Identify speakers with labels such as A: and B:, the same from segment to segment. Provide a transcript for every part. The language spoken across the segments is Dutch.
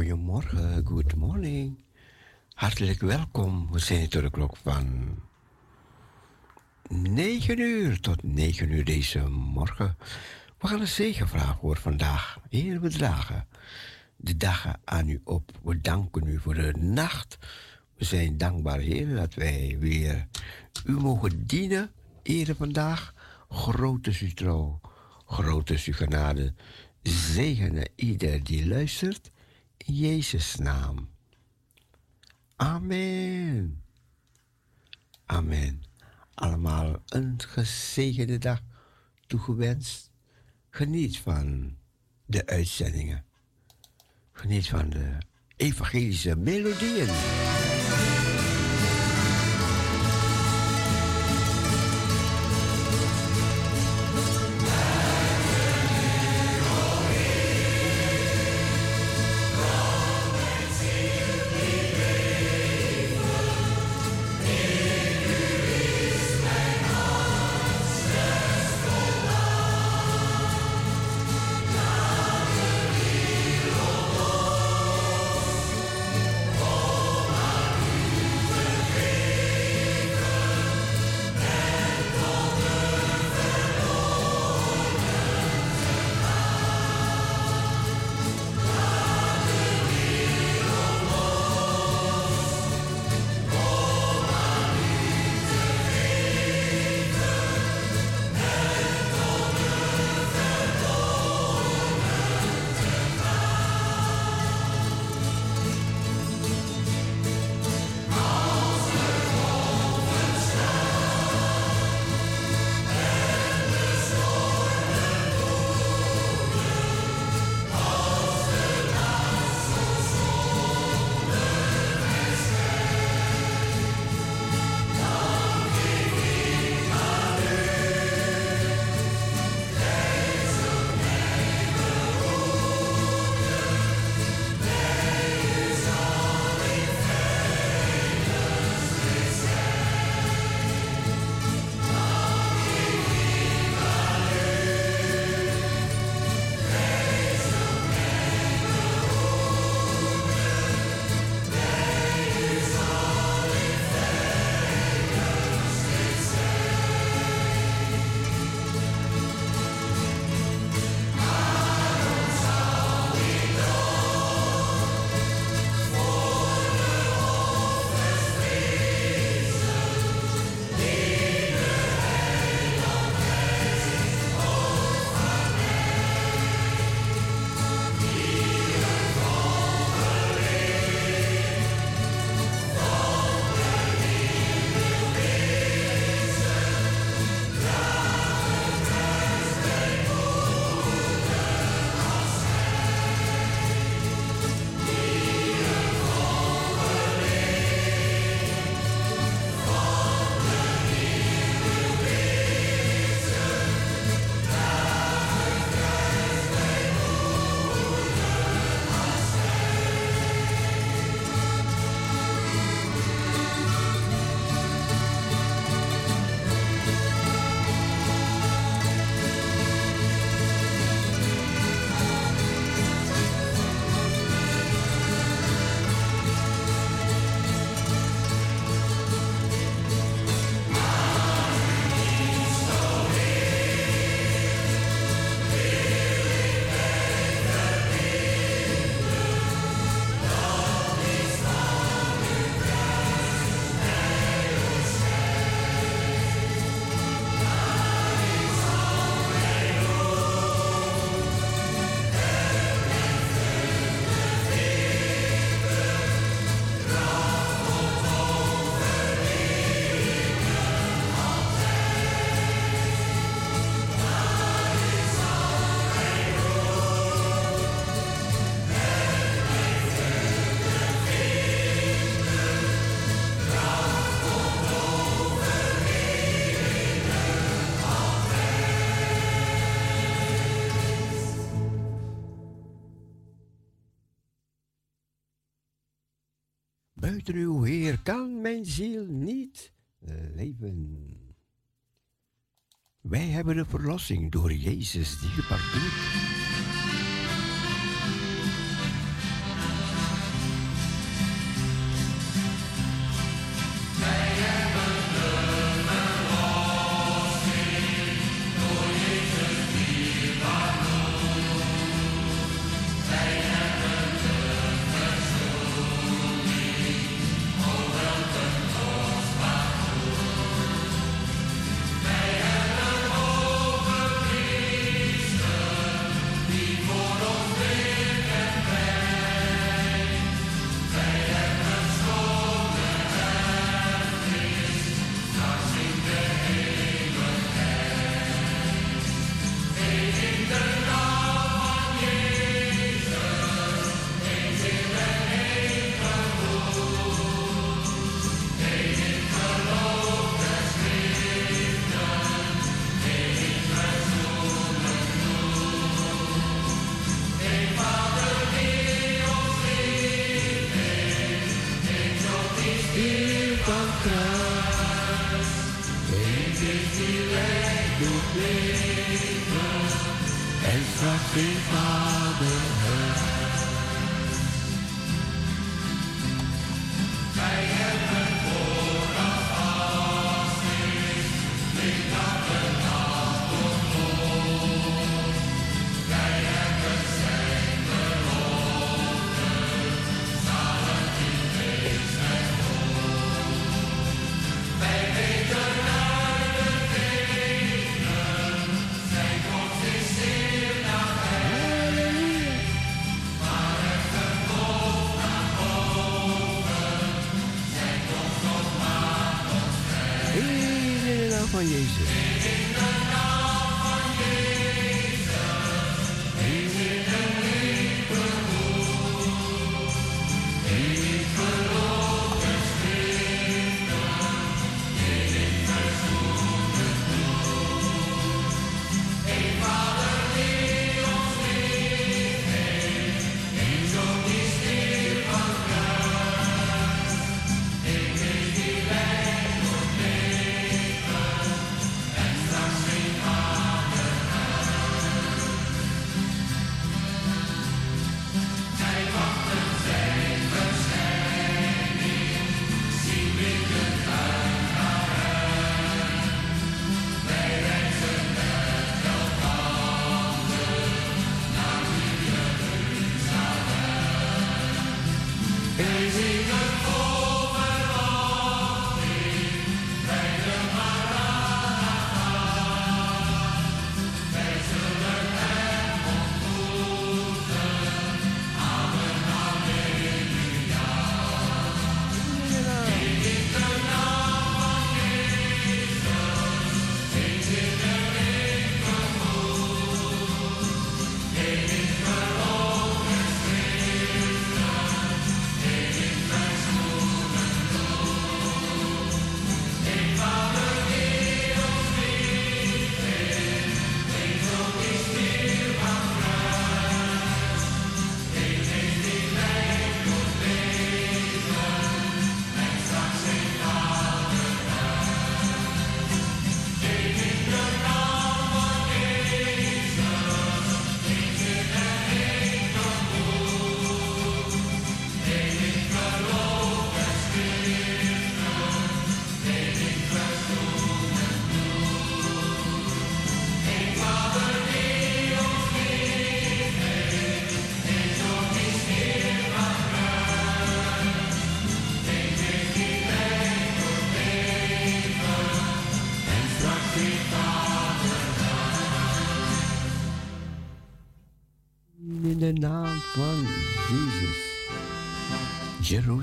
A: Goedemorgen, good morning. Hartelijk welkom. We zijn tot de klok van 9 uur tot 9 uur deze morgen. We gaan een zegenvraag voor vandaag. Heer, we dragen de dagen aan u op. We danken u voor de nacht. We zijn dankbaar, Heer, dat wij weer u mogen dienen. Heer vandaag, grote is grote trouw, groot is ieder die luistert Jezus' naam. Amen. Amen. Allemaal een gezegende dag toegewenst. Geniet van de uitzendingen. Geniet van de evangelische melodieën. Heer kan mijn ziel niet leven. Wij hebben de verlossing door Jezus die gepardoet.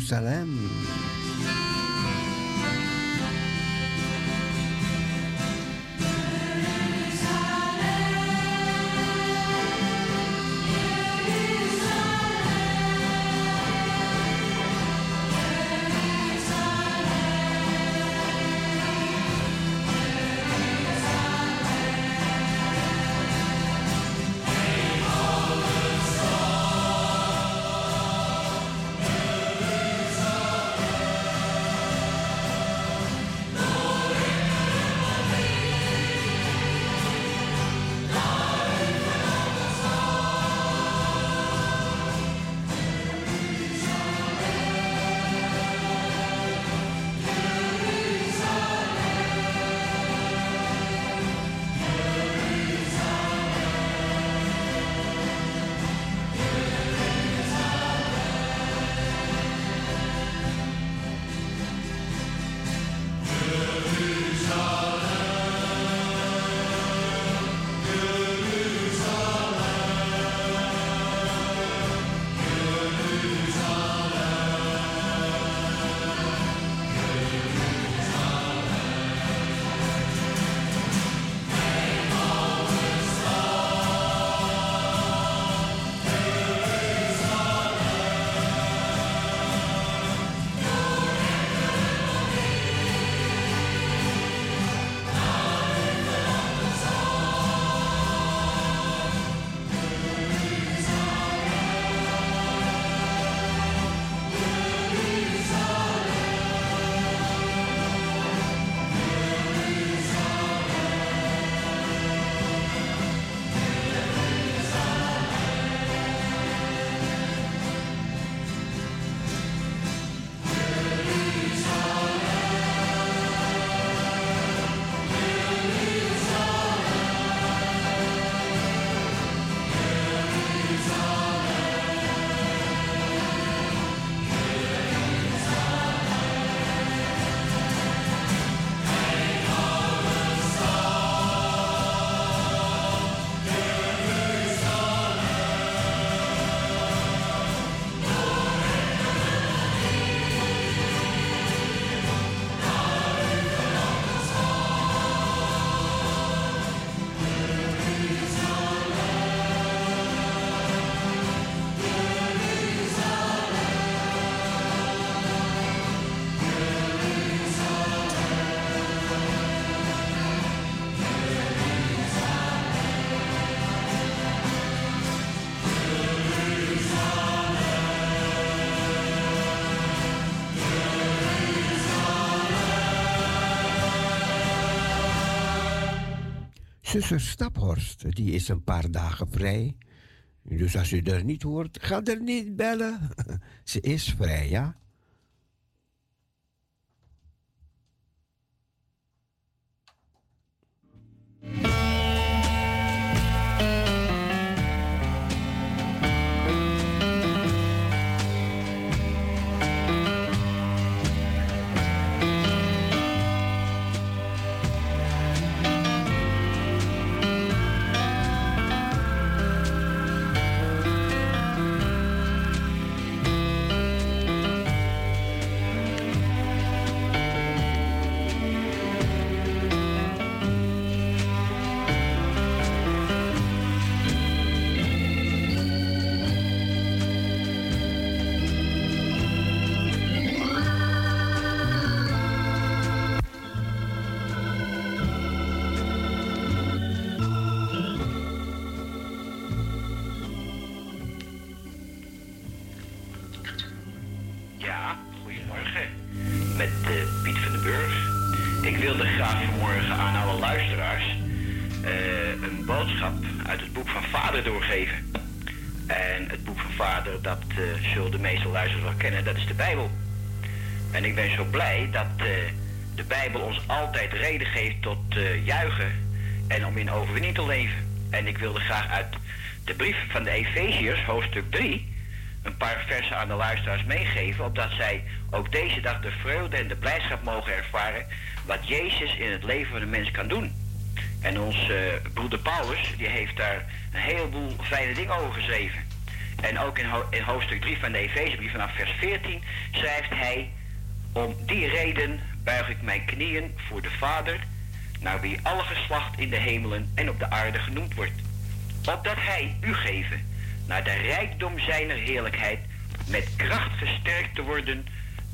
A: Jerusalem. Zuster Staphorst, die is een paar dagen vrij. Dus als u er niet hoort, ga er niet bellen. Ze is vrij, ja?
B: Reden geeft tot uh, juichen en om in overwinning te leven. En ik wilde graag uit de brief van de Efeziërs, hoofdstuk 3, een paar versen aan de luisteraars meegeven, opdat zij ook deze dag de vreugde en de blijdschap mogen ervaren wat Jezus in het leven van de mens kan doen. En ons uh, broeder Paulus, die heeft daar een heleboel fijne dingen over geschreven. En ook in, hoofdstuk 3 van de Efezebrief vanaf vers 14 schrijft hij, om die reden buig ik mijn knieën voor de Vader, naar wie alle geslacht in de hemelen en op de aarde genoemd wordt. Opdat hij u geven, naar de rijkdom zijner heerlijkheid, met kracht gesterkt te worden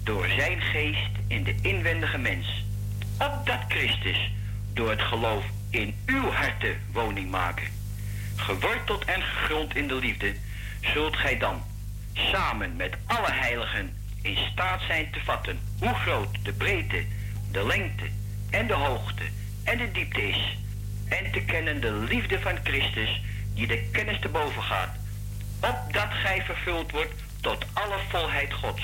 B: door zijn geest in de inwendige mens. Opdat Christus door het geloof in uw harten woning maken. Geworteld en gegrond in de liefde, zult gij dan, samen met alle heiligen, in staat zijn te vatten hoe groot de breedte, de lengte en de hoogte en de diepte is. En te kennen de liefde van Christus die de kennis te boven gaat. Opdat gij vervuld wordt tot alle volheid Gods.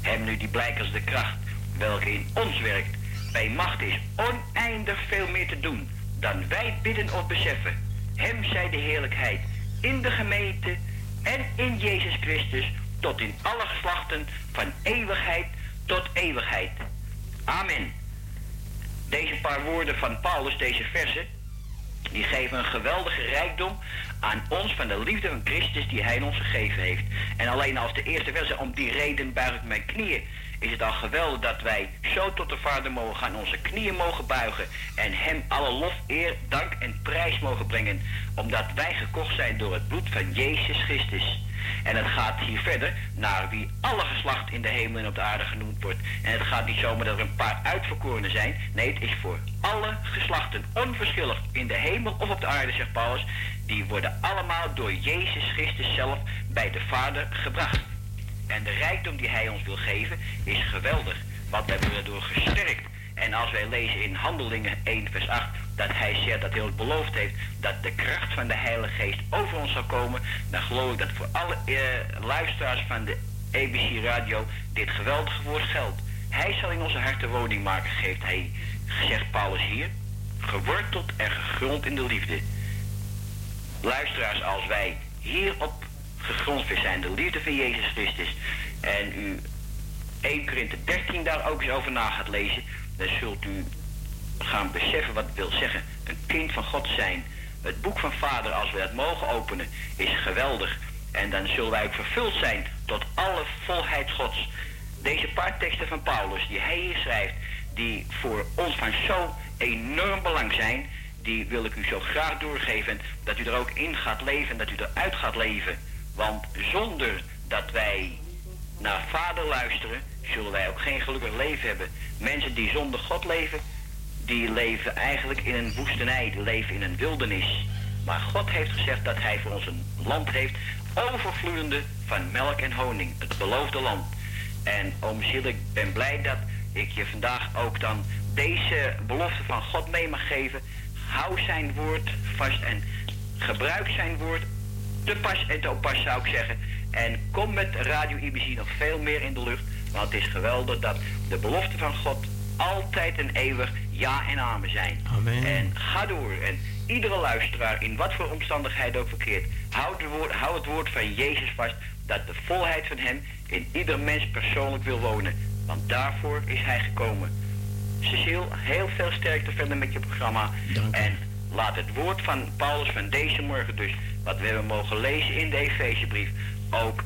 B: Hem nu die blijkens de kracht welke in ons werkt bij macht is oneindig veel meer te doen dan wij bidden of beseffen. Hem zij de heerlijkheid in de gemeente en in Jezus Christus tot in alle geslachten van eeuwigheid tot eeuwigheid. Amen. Deze paar woorden van Paulus, deze versen, die geven een geweldige rijkdom aan ons van de liefde van Christus die hij ons gegeven heeft. En alleen als de eerste versen, om die reden buig ik mijn knieën, is het al geweldig dat wij zo tot de Vader mogen gaan, onze knieën mogen buigen en hem alle lof, eer, dank en prijs mogen brengen, omdat wij gekocht zijn door het bloed van Jezus Christus. En het gaat hier verder naar wie alle geslacht in de hemel en op de aarde genoemd wordt. En het gaat niet zomaar dat er een paar uitverkorenen zijn. Nee, het is voor alle geslachten, onverschillig in de hemel of op de aarde, zegt Paulus. Die worden allemaal door Jezus Christus zelf bij de Vader gebracht. En de rijkdom die hij ons wil geven is geweldig. Want wij worden door gesterkt. En als wij lezen in Handelingen 1 vers 8 dat hij zegt dat hij ons beloofd heeft dat de kracht van de Heilige Geest over ons zal komen, dan geloof ik dat voor alle eh, luisteraars van de ABC Radio dit geweldige woord geldt. Hij zal in onze harten woning maken, geeft hij, zegt Paulus hier, geworteld en gegrond in de liefde. Luisteraars, als wij hierop gegrond zijn, de liefde van Jezus Christus, en u 1 Korinthe 13 daar ook eens over na gaat lezen, dan zult u gaan beseffen wat het wil zeggen. Een kind van God zijn. Het boek van Vader, als we het mogen openen, is geweldig. En dan zullen wij ook vervuld zijn tot alle volheid Gods. Deze paar teksten van Paulus, die hij hier schrijft, die voor ons van zo enorm belang zijn, die wil ik u zo graag doorgeven. Dat u er ook in gaat leven, dat u eruit gaat leven. Want zonder dat wij naar Vader luisteren, zullen wij ook geen gelukkig leven hebben. Mensen die zonder God leven, die leven eigenlijk in een woestenij, die leven in een wildernis. Maar God heeft gezegd dat hij voor ons een land heeft overvloeiende van melk en honing, het beloofde land. En oom Ziel, ik ben blij dat ik je vandaag ook dan deze belofte van God mee mag geven. hou zijn woord vast en gebruik zijn woord te pas en te pas zou ik zeggen. En kom met Radio IBC nog veel meer in de lucht. Want het is geweldig dat de beloften van God altijd en eeuwig ja en amen zijn.
C: Amen.
B: En ga door. En iedere luisteraar, in wat voor omstandigheid ook verkeert, houd het, woord, houd het woord van Jezus vast. Dat de volheid van hem in ieder mens persoonlijk wil wonen. Want daarvoor is hij gekomen. Cecile, heel veel sterkte verder met je programma.
C: Dank.
B: En laat het woord van Paulus van deze morgen dus, wat we hebben mogen lezen in de Efezebrief, ook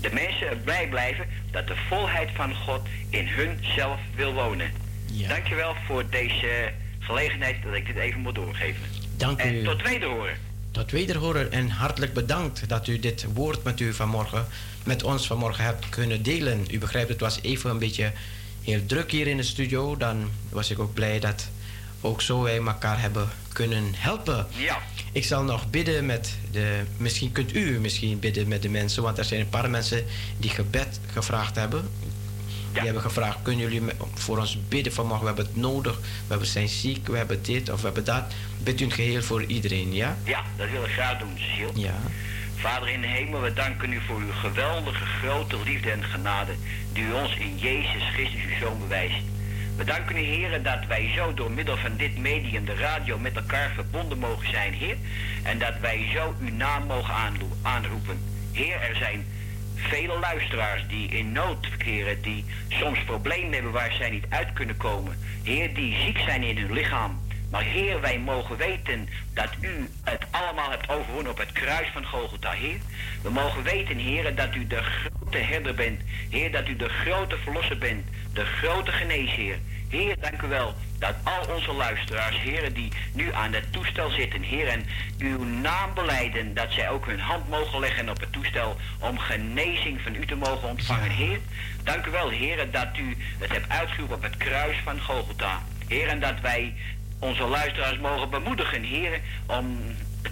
B: de mensen erbij blijven dat de volheid van God in hun zelf wil wonen.
C: Ja.
B: Dankjewel voor deze gelegenheid dat ik dit even moet doorgeven.
C: Dank
B: En
C: u.
B: tot wederhoren.
C: Tot wederhoren en hartelijk bedankt dat u dit woord met u vanmorgen, met ons vanmorgen hebt kunnen delen. U begrijpt, het was even een beetje heel druk hier in de studio. Dan was ik ook blij dat ook zo wij elkaar hebben kunnen helpen.
B: Ja,
C: Ik zal nog bidden met de. Misschien kunt u misschien bidden met de mensen, want er zijn een paar mensen die gebed gevraagd hebben. Die
B: Ja.
C: hebben gevraagd: kunnen jullie voor ons bidden vanmorgen? We hebben het nodig. We hebben zijn ziek, we hebben dit of we hebben dat. Bidt u het geheel voor iedereen, ja?
B: ja, dat wil ik graag doen, Cecile.
C: Ja.
B: Vader in de hemel, we danken u voor uw geweldige grote liefde en genade die u ons in Jezus Christus uw Zoon bewijst. We danken u, heren, dat wij zo door middel van dit medium, de radio, met elkaar verbonden mogen zijn, Heer. En dat wij zo uw naam mogen aanroepen. Heer, er zijn vele luisteraars die in nood verkeren, die soms problemen hebben waar zij niet uit kunnen komen. Heer, die ziek zijn in hun lichaam. Maar Heer, wij mogen weten dat u het allemaal hebt overwonnen op het kruis van Golgotha, Heer. We mogen weten, Heer, dat u de grote herder bent. Heer, dat u de grote verlosser bent. De grote geneesheer. Heer, dank u wel dat al onze luisteraars, heren, die nu aan het toestel zitten, Heer, en uw naam beleiden, dat zij ook hun hand mogen leggen op het toestel om genezing van u te mogen ontvangen. Heer, dank u wel, Heer, dat u het hebt uitgeroepen op het kruis van Golgotha. Heer, en dat wij onze luisteraars mogen bemoedigen, Heer, om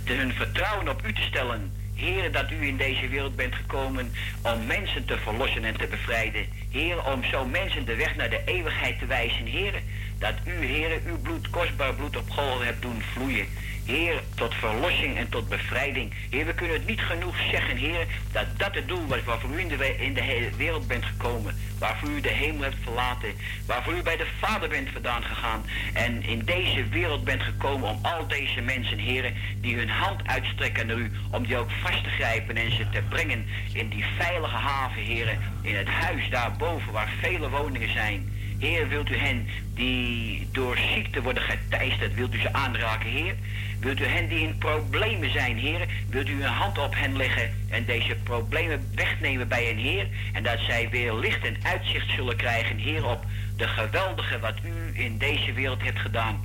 B: hun vertrouwen op u te stellen. Heer, dat u in deze wereld bent gekomen om mensen te verlossen en te bevrijden. Heer, om zo mensen de weg naar de eeuwigheid te wijzen. Heer, dat u, Heer, uw bloed, kostbaar bloed op Golgotha hebt doen vloeien. Heer, tot verlossing en tot bevrijding. Heer, we kunnen het niet genoeg zeggen, Heer, dat dat het doel was waarvoor u in de, in de hele wereld bent gekomen. Waarvoor u de hemel hebt verlaten. Waarvoor u bij de Vader bent vandaan gegaan. En in deze wereld bent gekomen om al deze mensen, Heer, die hun hand uitstrekken naar u. Om die ook vast te grijpen en ze te brengen in die veilige haven, Heer. In het huis daarboven waar vele woningen zijn. Heer, wilt u hen die door ziekte worden geteisterd, wilt u ze aanraken, Heer? Wilt u hen die in problemen zijn, Heer? Wilt u uw hand op hen leggen en deze problemen wegnemen bij hen, Heer? En dat zij weer licht en uitzicht zullen krijgen, Heer, op de geweldige wat u in deze wereld hebt gedaan.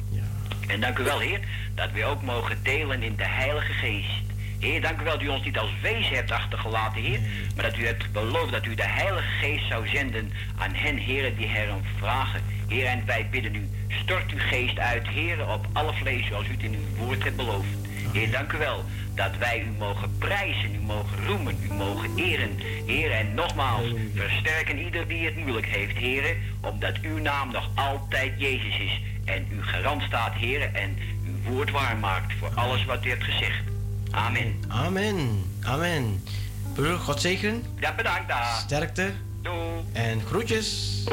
B: En dank u wel, Heer, dat we ook mogen delen in de Heilige Geest. Heer, dank u wel dat u ons niet als wezen hebt achtergelaten, Heer. Maar dat u hebt beloofd dat u de Heilige Geest zou zenden aan hen, Heer, die herom vragen. Heer, en wij bidden u, stort uw geest uit, Heer, op alle vlees, zoals u het in uw woord hebt beloofd. Heer, dank u wel dat wij u mogen prijzen, u mogen roemen, u mogen eren. Heer, en nogmaals, versterken ieder die het moeilijk heeft, Heer, omdat uw naam nog altijd Jezus is. En u garant staat, Heer, en uw woord waar maakt voor alles wat u hebt gezegd. Amen.
C: Amen. Amen. Broer, God zegen.
B: Ja, bedankt daar.
C: Sterkte.
B: Doei.
C: En groetjes.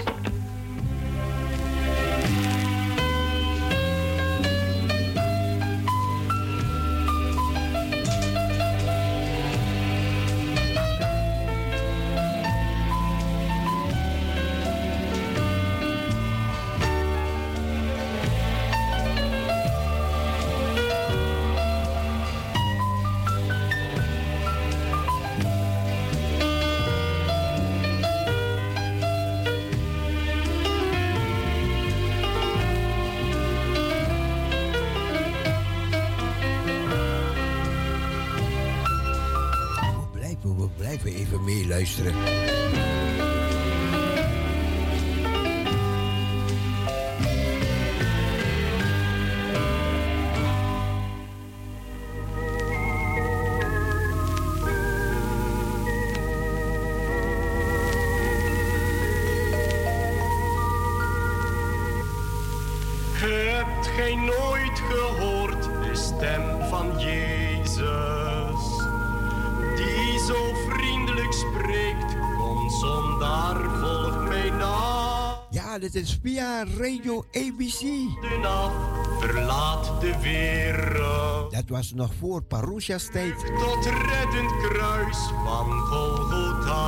A: Dat was nog voor Parousia's tijd.
D: Tot reddend kruis van Golgotha.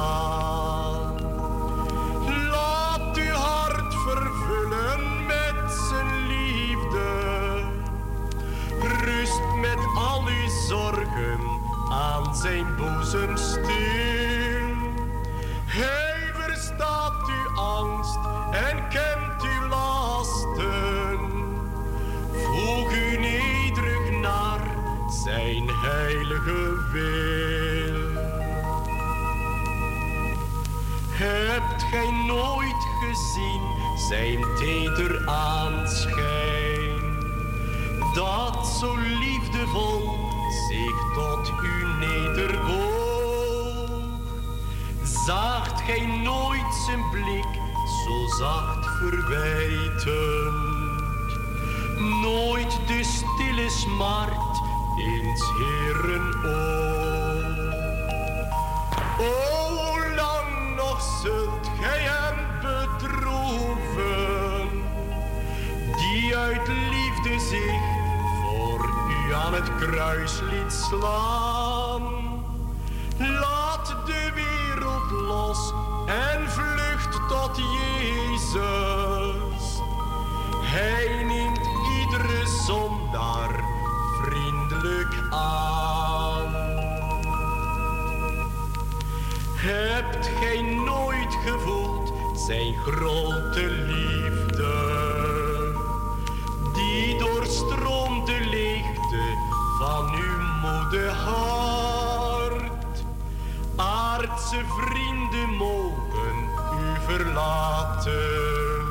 D: Laat uw hart vervullen met zijn liefde. Rust met al uw zorgen aan zijn boezem stil. Heilige wil. Hebt gij nooit gezien zijn teder aanschijn? Dat zo liefdevol zich tot u nederboog. Zaagt gij nooit zijn blik zo zacht verwijtend? Nooit de stille smart in 's Heeren. O, hoe lang nog zult gij hem bedroeven, die uit liefde zich voor u aan het kruis liet slaan. Laat de wereld los en vlucht tot Jezus. Hij neemt zijn grote liefde? Die doorstroomt de leegte van uw moede hart. Aardse vrienden mogen u verlaten.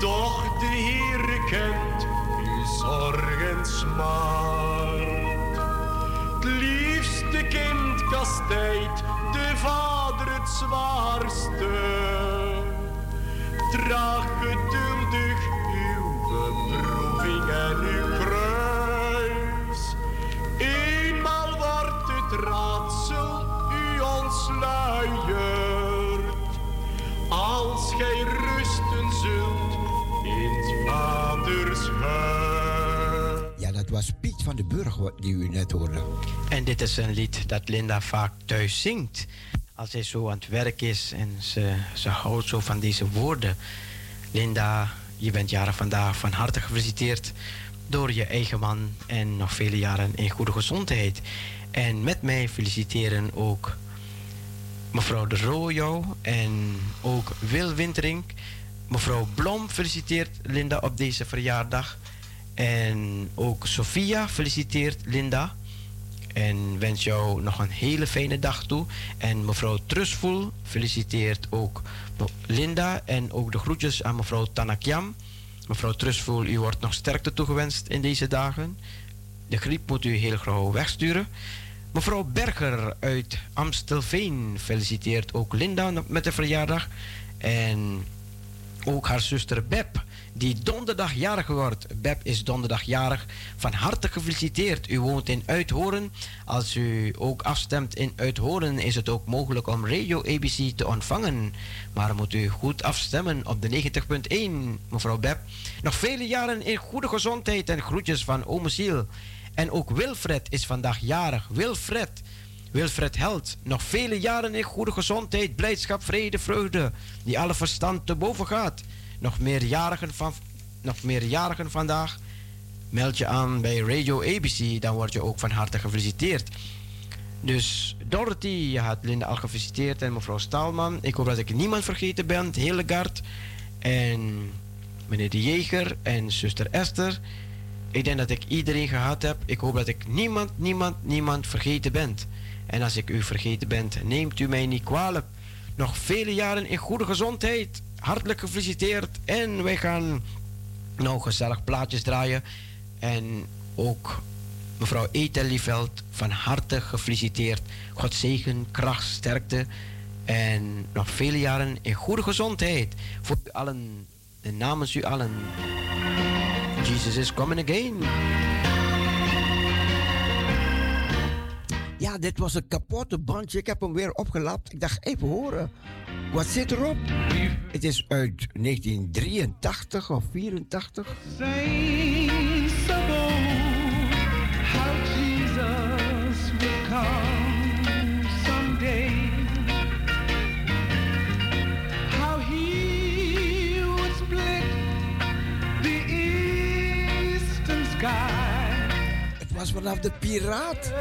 D: Doch de Heere kent uw zorg en smart. Het liefste kind kastijdt de vader het zwaarste. Draag geduldig uw beproeving en uw kruis. Eenmaal wordt het raadsel u ontsluierd. Als gij rusten zult in 's vaders huis.
A: Ja, dat was Piet van de Burg wat- die u net hoorde.
C: En dit is een lied dat Linda vaak thuis zingt. Als zij zo aan het werk is en ze, ze houdt zo van deze woorden. Linda, je bent jaren vandaag van harte gefeliciteerd door je eigen man en nog vele jaren in goede gezondheid. En met mij feliciteren ook mevrouw de Roojo en ook Wil Wintering. Mevrouw Blom feliciteert Linda op deze verjaardag. En ook Sophia feliciteert Linda. En wens jou nog een hele fijne dag toe. En mevrouw Trustful feliciteert ook Linda. En ook de groetjes aan mevrouw Tanakiam. Mevrouw Trustful, u wordt nog sterkte toegewenst in deze dagen. De griep moet u heel gauw wegsturen. Mevrouw Berger uit Amstelveen feliciteert ook Linda met de verjaardag. En ook haar zuster Beb, die donderdag jarig wordt. Beb is donderdag jarig. Van harte gefeliciteerd. U woont in Uithoren. Als u ook afstemt in Uithoren, is het ook mogelijk om Radio ABC te ontvangen. Maar moet u goed afstemmen op de 90.1, mevrouw Beb. Nog vele jaren in goede gezondheid en groetjes van ome Ziel. En ook Wilfred is vandaag jarig. Wilfred. Wilfred Held, nog vele jaren in goede gezondheid, blijdschap, vrede, vreugde, die alle verstand te boven gaat. Nog meer jarigen, van, nog meer jarigen vandaag. Meld je aan bij Radio ABC, dan word je ook van harte gefeliciteerd. Dus Dorothy, je had Linda al gefeliciteerd en mevrouw Staalman. Ik hoop dat ik niemand vergeten ben. Hildegard en meneer De Jeger en zuster Esther. Ik denk dat ik iedereen gehad heb. Ik hoop dat ik niemand, niemand, niemand vergeten ben. En als ik u vergeten ben, neemt u mij niet kwalijk. Nog vele jaren in goede gezondheid. Hartelijk gefeliciteerd. En wij gaan nou gezellig plaatjes draaien. En ook mevrouw Lieveld, van harte gefeliciteerd. God zegen, kracht, sterkte. En nog vele jaren in goede gezondheid. Voor u allen en namens u allen Jesus is coming again.
E: Ja, dit was een kapotte bandje. Ik heb hem weer opgelapt. Ik dacht, even horen. Wat zit erop? Het is uit 1983 of 84.
A: Saints
E: was vanaf de Piraat.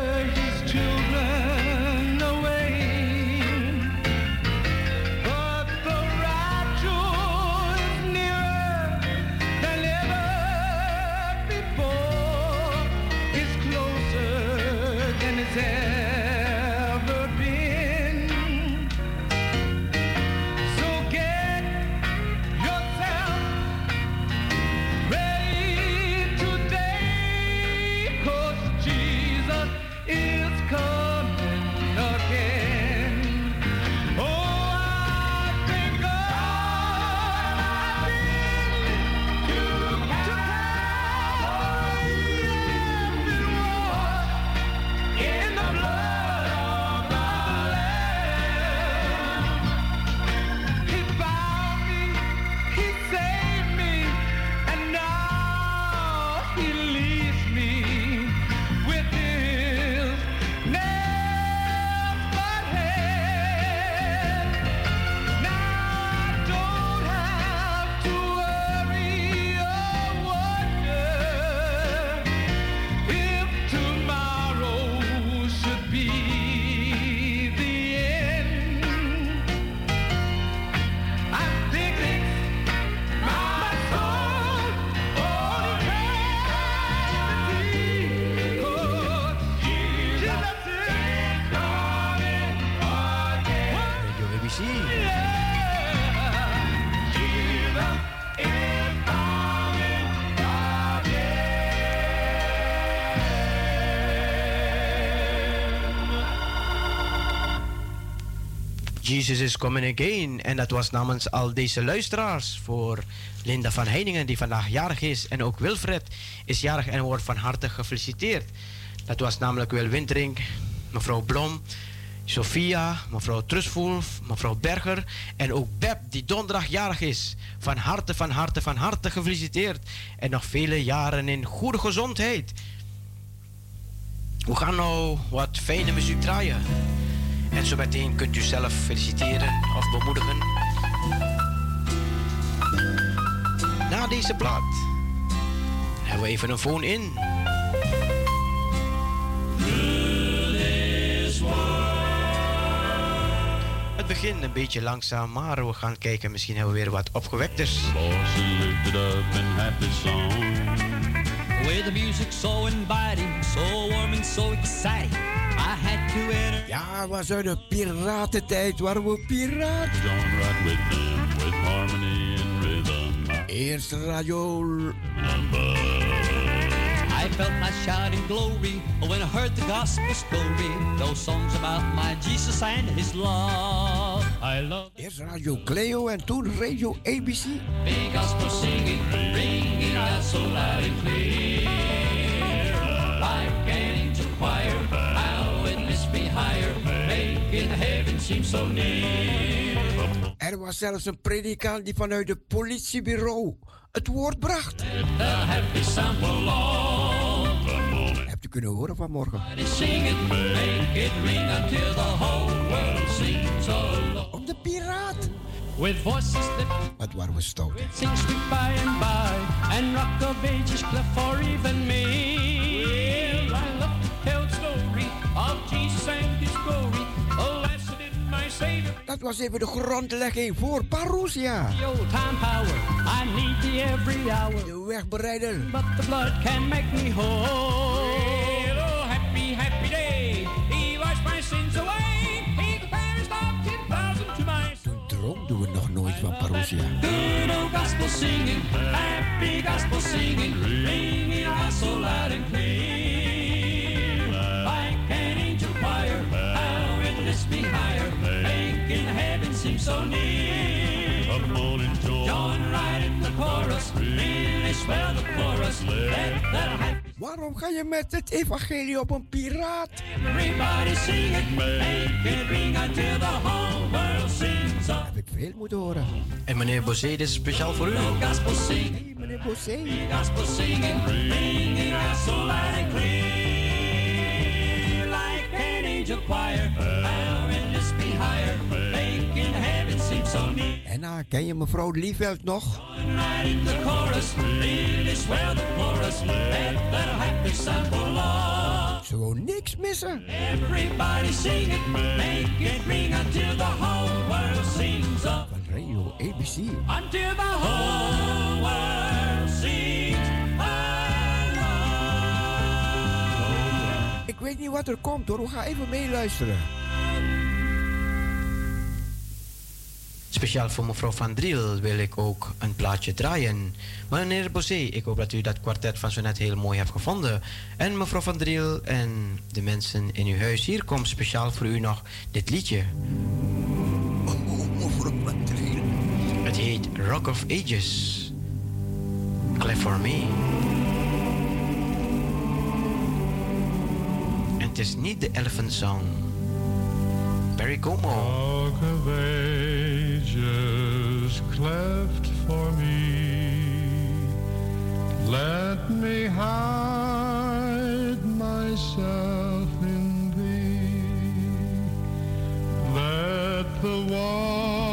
A: Jesus is coming again.
C: En dat was namens al deze luisteraars. Voor Linda van Heiningen, die vandaag jarig is. En ook Wilfred is jarig en wordt van harte gefeliciteerd. Dat was namelijk Wil Wintering, mevrouw Blom, Sophia, mevrouw Trusvoel, mevrouw Berger. En ook Beb, die donderdag jarig is. Van harte, van harte, van harte gefeliciteerd. En nog vele jaren in goede gezondheid. We gaan nou wat fijne muziek draaien. En zo meteen kunt u zelf feliciteren of bemoedigen. Na deze plaat hebben we even een phone in. Het begint een beetje langzaam, maar we gaan kijken. Misschien hebben we weer wat opgewekters.
F: Lifted up in happy song.
G: With the music so inviting, so warm and so exciting. I had to enter.
E: Ja, was uit de piratentijd. Waren we piraat?
F: Join right with them with harmony and rhythm.
E: Eerst radio.
G: I felt my shouting glory when I heard the gospel story. Those songs about my Jesus and his love. I love
E: Eerst radio Cleo en toen radio ABC.
G: the gospel singing, ringing out so loud and clear. Like an angel choir, higher, making heaven seem so near.
E: Er was zelfs een predikant die vanuit het politiebureau het woord bracht.
G: The happy sound belong.
E: Hebt u kunnen horen vanmorgen? Op de piraat.
G: With voices that
E: Wat waren we stout.
G: sing sweet by and by, and rock of ages for even me.
E: Dat was even de grondlegging voor Parousia.
G: The old time power, I need thee every hour,
E: De wegbereider.
G: but the blood can make me whole. Oh, happy, happy day, He washed my sins away. He compares of 10,000 to my soul.
E: Droomden we nog nooit van Parousia.
G: Good old gospel singing, happy gospel singing, ringing out so loud and clear. How it lifts me higher, making heaven seem so near.
F: Come on and join.
G: Join right in the chorus. Really swell the chorus. Let that happy
A: Waarom ga je met het evangelie op een piraat?
G: everybody sing it. Make it ring until the whole world sings up.
A: Heb ik veel moeten horen.
C: En meneer Bosé, dit is speciaal voor u.
G: Gospel sing,
A: Hey, meneer Bossé.
G: gospel singing, ringing out so loud and clear, like an angel choir. How and this be higher,
A: En nou, ken je mevrouw Lieveld nog? Ze wou niks missen.
G: Everybody sing it, make it ring until the whole world sings up.
A: Van Radio ABC.
G: Until the whole world sings along.
A: Ik weet niet wat er komt hoor. We gaan even meeluisteren.
C: Speciaal voor mevrouw Van Driel wil ik ook een plaatje draaien. Meneer Bosé, ik hoop dat u dat kwartet van zo net heel mooi hebt gevonden. En mevrouw Van Driel en de mensen in uw huis, hier komt speciaal voor u nog dit liedje. Het heet Rock of Ages. Clap for me. En het is niet de Elephant Song. Barry Como.
E: Ages cleft for me. Let me hide myself in thee. Let the water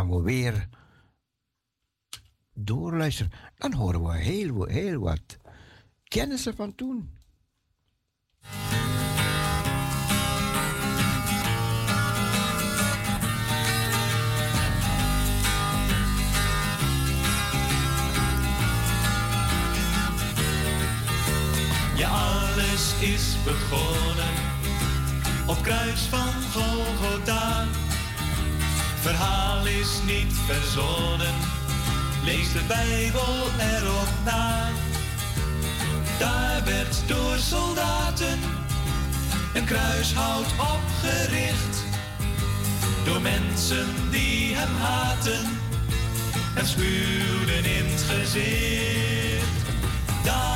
A: gaan we weer doorluisteren. Dan horen we heel, heel wat kennissen van toen.
H: verzonnen. Lees de Bijbel erop na. Daar werd door soldaten een kruishout opgericht. Door mensen die hem haten en spuwden in het gezicht. Daar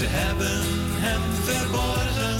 H: Ze hebben hem verborgen.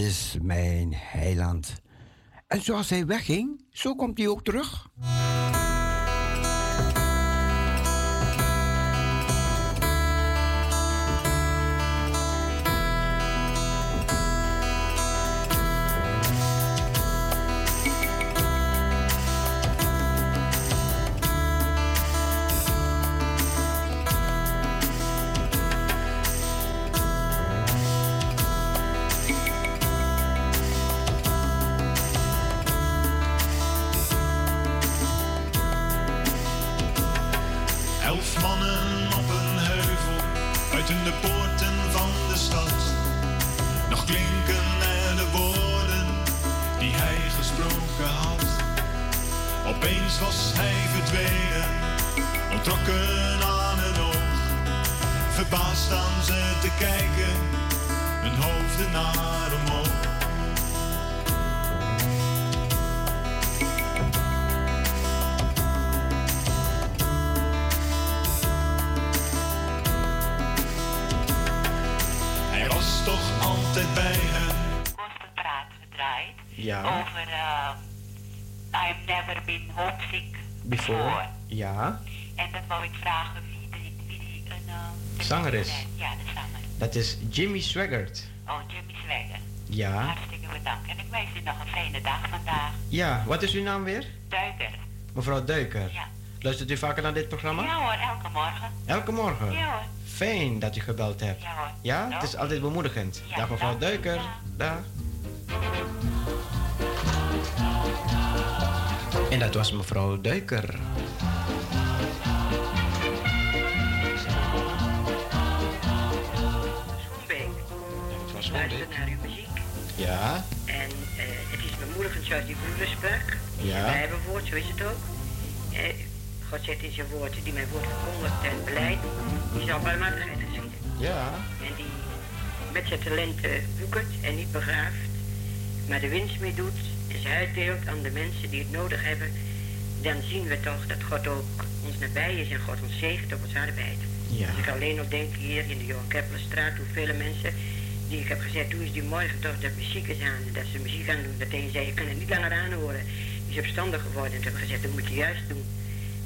H: is mijn heiland. En
A: zoals hij wegging, zo komt hij ook terug.
C: Jimmy Swaggart.
I: Oh, Jimmy Swagger.
C: Ja.
I: Hartstikke bedankt. En ik wens u nog een fijne dag vandaag.
C: Ja, wat is uw naam weer?
I: Duiker.
C: Mevrouw Duiker.
I: Ja.
C: Luistert u vaker naar dit programma?
I: Ja hoor, elke morgen.
C: Elke morgen?
I: Ja hoor.
C: Fijn dat u gebeld hebt.
I: Ja hoor.
C: Ja, het is altijd bemoedigend.
I: Ja,
C: Dag mevrouw
I: u.
C: Duiker. Dag. En dat was mevrouw Duiker. Ja.
I: En eh, het is bemoedigend zoals die broeder sprak.
C: Ja.
I: Wij hebben woord, zo is het ook. God zegt in zijn woord, die mijn woord verkondigt en beleidt, die zal barmhartigheid geschieden.
C: Ja.
I: En die met zijn talenten woekert en niet begraaft, maar de winst mee doet en ze uitdeelt aan de mensen die het nodig hebben, dan zien we toch dat God ook ons nabij is en God ons zegent op ons arbeid.
C: Ja.
I: Als ik alleen nog denk hier in de Johan Keplerstraat, hoeveel mensen die ik heb gezegd, doe eens die morgen toch dat muziek is aan, dat ze muziek aan doen. Dat een zei, je kan het niet langer aanhoren. Die is opstandig geworden en toen heb ik gezegd, dat moet je juist doen.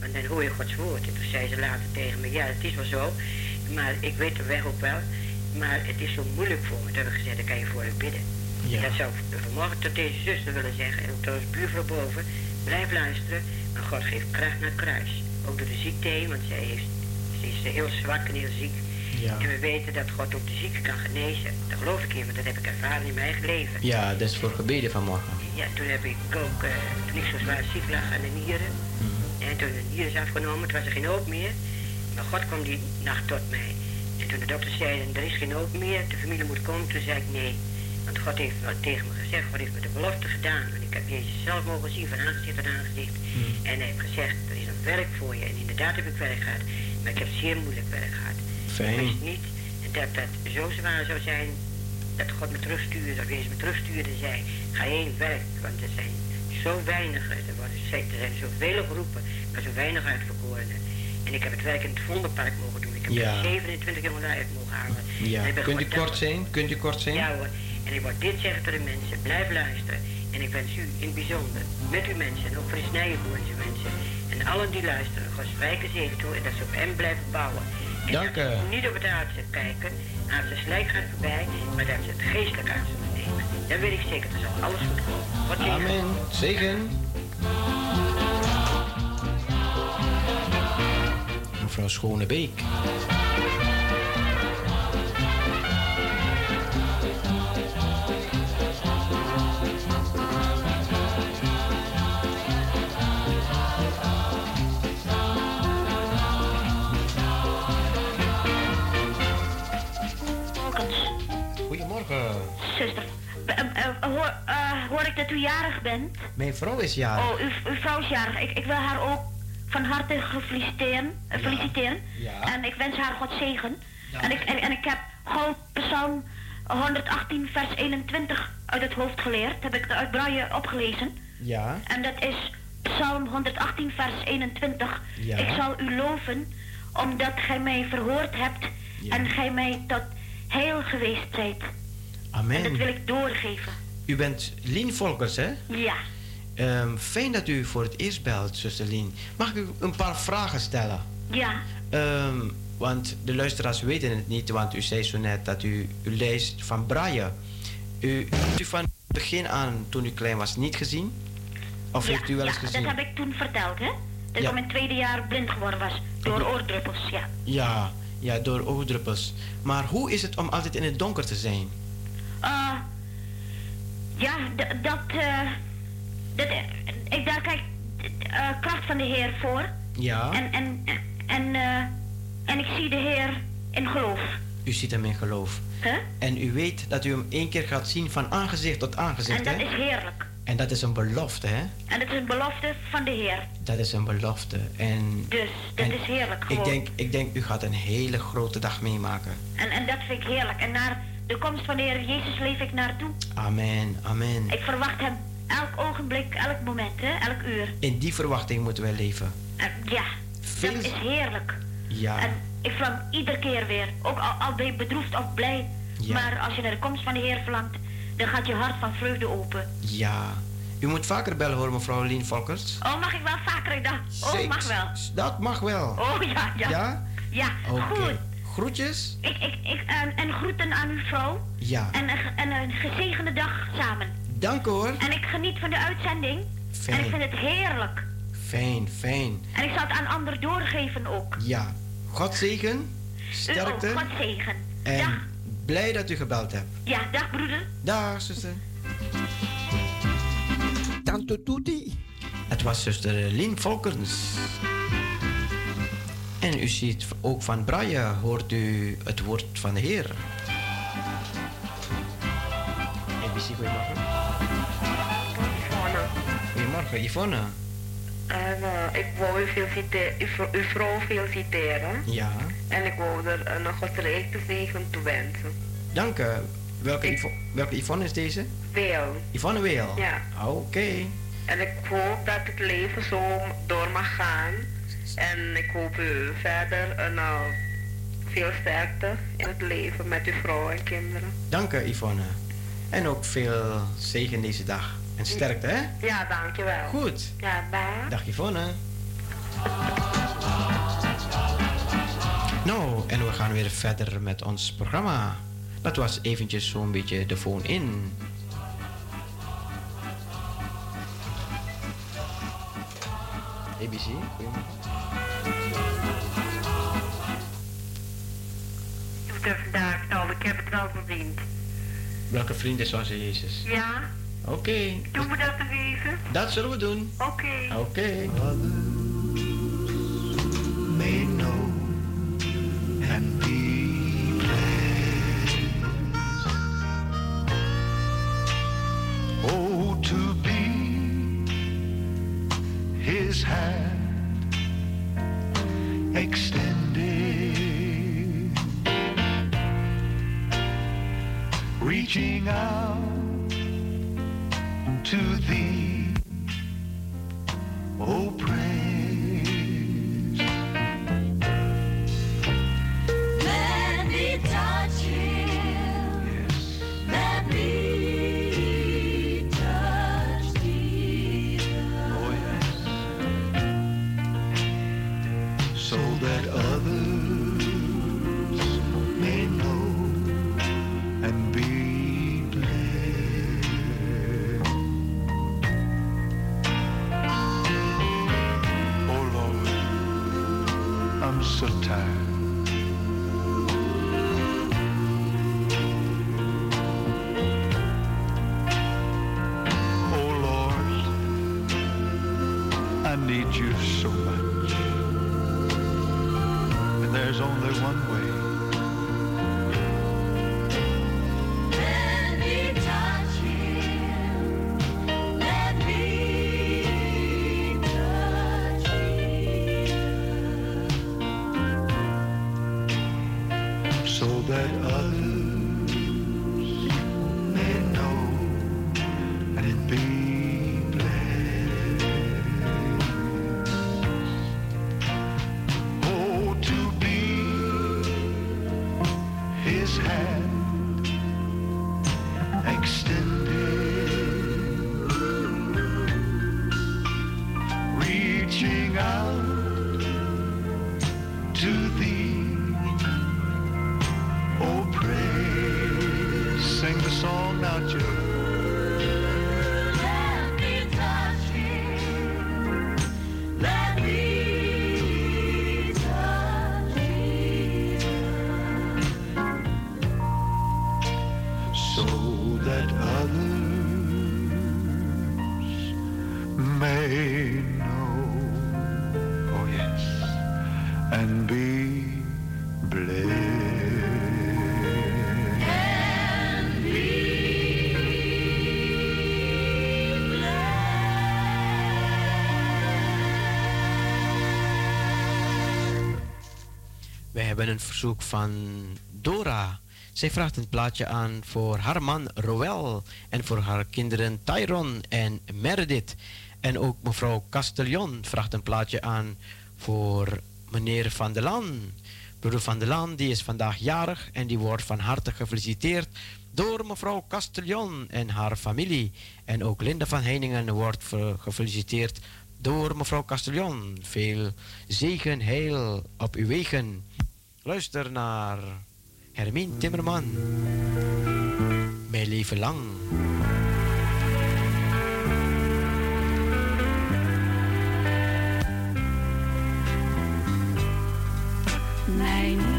I: Want dan hoor je Gods woord. En toen zei ze later tegen me, ja, het is wel zo, maar ik weet de weg ook wel. Maar het is zo moeilijk voor me. Toen heb ik gezegd, dan kan je voor je bidden.
C: Ja.
I: En dat zou ik vanmorgen tot deze zuster willen zeggen. En ook tot ons buurvrouw boven. Blijf luisteren. Maar God geeft kracht naar het kruis. Ook door de ziekte heen, want zij heeft, ze is heel zwak en heel ziek.
C: Ja.
I: En we weten dat God ook de zieke kan genezen. Dat geloof ik in, want dat heb ik ervaren in mijn eigen leven.
C: Ja, dat is voor gebeden vanmorgen.
I: Ja, toen heb ik ook, eh, toen ik zo zwaar ziek lag aan de nieren. En toen de nieren is afgenomen, toen was er geen hoop meer. Maar God kwam die nacht tot mij. En toen de dokter zei, er is geen hoop meer, de familie moet komen, toen zei ik nee. Want God heeft wel tegen me gezegd, God heeft me de belofte gedaan. Want ik heb Jezus zelf mogen zien van aangezicht tot aangezicht. En hij heeft gezegd, er is een werk voor je. En inderdaad heb ik werk gehad. Maar ik heb zeer moeilijk werk gehad.
C: Fijn.
I: Ik wist niet dat dat zo zwaar zou zijn dat God me terugstuurde, of Jezus me terugstuurde en zei, ga heen werk, want er zijn zo weinig, er, worden, er zijn zoveel geroepen, maar zo weinig uitverkorenen. En ik heb het werk in het Vondelpark mogen doen. Ik heb
C: Ja.
I: er 27 jongelui uit mogen halen.
C: Ja. Kunt u kort zijn? Kunt u kort zijn?
I: Ja hoor. En ik word dit zeggen tot de mensen, blijf luisteren. En ik wens u in het bijzonder, met uw mensen, en ook voor de Snijenboerse mensen. En allen die luisteren, Gods rijke zegen toe en dat ze op hem blijven bouwen.
C: Dank u.
I: ze niet op het aardse kijken, aardse slijk gaat voorbij, maar dat ze het geestelijk aan zullen nemen. Dan weet ik zeker, dat zal alles goed komen.
C: Amen. Zegen. Mevrouw Schonebeek.
J: Zuster, eh, eh, hoor, eh, hoor ik dat u jarig bent?
C: Mijn vrouw is jarig.
J: Oh, uw, uw vrouw is jarig. Ik, ik wil haar ook van harte feliciteren. feliciteren.
C: Ja.
J: En ik wens haar God zegen. En, ik, en, en ik heb gewoon Psalm 118 vers 21 uit het hoofd geleerd. Heb ik uit Braille opgelezen.
C: Ja.
J: En dat is Psalm 118 vers 21.
C: Ja.
J: Ik zal u loven omdat gij mij verhoord hebt en gij mij tot heil geweest zijt. En dat wil ik doorgeven.
C: U bent Lien Volkers, hè?
J: Ja.
C: Ehm, fijn dat u voor het eerst belt, zuster Lien. Mag ik u een paar vragen stellen?
J: Ja.
C: Ehm, want de luisteraars weten het niet, want u zei zo net dat u, u leest van Braille. U, hebt u van het begin aan, toen u klein was, niet gezien? Of heeft u wel eens
J: ja,
C: gezien?
J: dat heb ik toen verteld, hè? Dat
C: Ja.
J: ik in mijn tweede jaar blind geworden was. Door oordruppels, ja.
C: Ja, ja, door oogdruppels. Maar hoe is het om altijd in het donker te zijn?
J: Eh, ja, dat, eh, dat, eh, ik daar kijk kracht van de Heer voor.
C: Ja,
J: En, en, en, eh, en ik zie de Heer in geloof.
C: u ziet hem in geloof.
J: Hè?
C: En u weet dat u hem één keer gaat zien van aangezicht tot aangezicht,
J: En dat
C: hè?
J: is heerlijk.
C: En dat is een belofte, hè?
J: En het is een belofte van de Heer.
C: Dat is een belofte. En,
J: Dus dat
C: en
J: is heerlijk
C: ik denk, ik denk, u gaat een hele grote dag meemaken.
J: En, en dat vind ik heerlijk. En naar de komst van de Heer Jezus leef ik naartoe.
C: Amen, amen.
J: Ik verwacht hem elk ogenblik, elk moment, hè, elk uur.
C: In die verwachting moeten wij leven.
J: En ja,
C: Veel-
J: dat is heerlijk.
C: Ja.
J: En ik verlang iedere keer weer, ook al, al ben je bedroefd of blij.
C: Ja.
J: Maar als je naar de komst van de Heer verlangt, dan gaat je hart van vreugde open.
C: Ja. U moet vaker bellen hoor, mevrouw Lien Volkers.
J: Oh, mag ik wel vaker dan? Oh, mag wel.
C: Dat mag wel.
J: Oh, ja, ja.
C: Ja?
J: Ja,
C: Oké.
J: goed.
C: Groetjes?
J: Ik, ik, ik, en, en groeten aan uw vrouw.
C: Ja.
J: En, en een gezegende dag samen.
C: Dank hoor.
J: En ik geniet van de uitzending.
C: Fijn.
J: En ik vind het heerlijk.
C: Fijn, fijn.
J: En ik zal het aan anderen doorgeven ook.
C: Ja. God zegen.
J: U
C: Sterkte.
J: ook, God zegen.
C: En blij dat u gebeld hebt.
J: Ja, dag broeder.
C: Dag, zuster.
A: Tanto tutti.
C: Het was zuster Lien Volkens. En u ziet ook van Braille, hoort u het woord van de Heer. ABC, goedemorgen. Goedemorgen, Yvonne.
K: En eh, ik wou u, uw vrou- uw vrouw feliciteren.
C: Ja,
K: En ik wou er een gezegende zegen toe wensen.
C: dank u. Welke, welke Yvonne is deze?
K: Veel.
C: Yvonne Weel?
K: Ja.
C: Oké.
K: En ik hoop dat het leven zo door mag gaan. En ik hoop u verder een, eh, veel sterkte in het leven met uw vrouw en kinderen.
C: Dank u, Yvonne. En ook veel zegen deze dag. En sterkte, hè?
K: Ja, dankjewel.
C: Goed.
K: Ja, dag.
C: Dag Yvonne. Nou, en we gaan weer verder met ons programma. Dat was eventjes zo'n beetje de phone in. ABC, goedemorgen.
K: Er vandaag nou, ik heb het wel verdiend.
C: Welke vriend is onze Jezus?
K: Ja,
C: Oké,
K: doen we dat nog even?
C: dat zullen we doen.
K: Oké.
C: Oké. hebben een verzoek van Dora. Zij vraagt een plaatje aan voor haar man Roel en voor haar kinderen Tyron en Meredith. En ook mevrouw Castellon vraagt een plaatje aan voor meneer Van der Laan. Broeder Van der Laan die is vandaag jarig en die wordt van harte gefeliciteerd door mevrouw Castellon en haar familie. En ook Linda van Heiningen wordt gefeliciteerd door mevrouw Castellon. Veel zegen, heil op uw wegen. Luister naar Hermine Timmerman. Mijn leven lang.
L: Mijn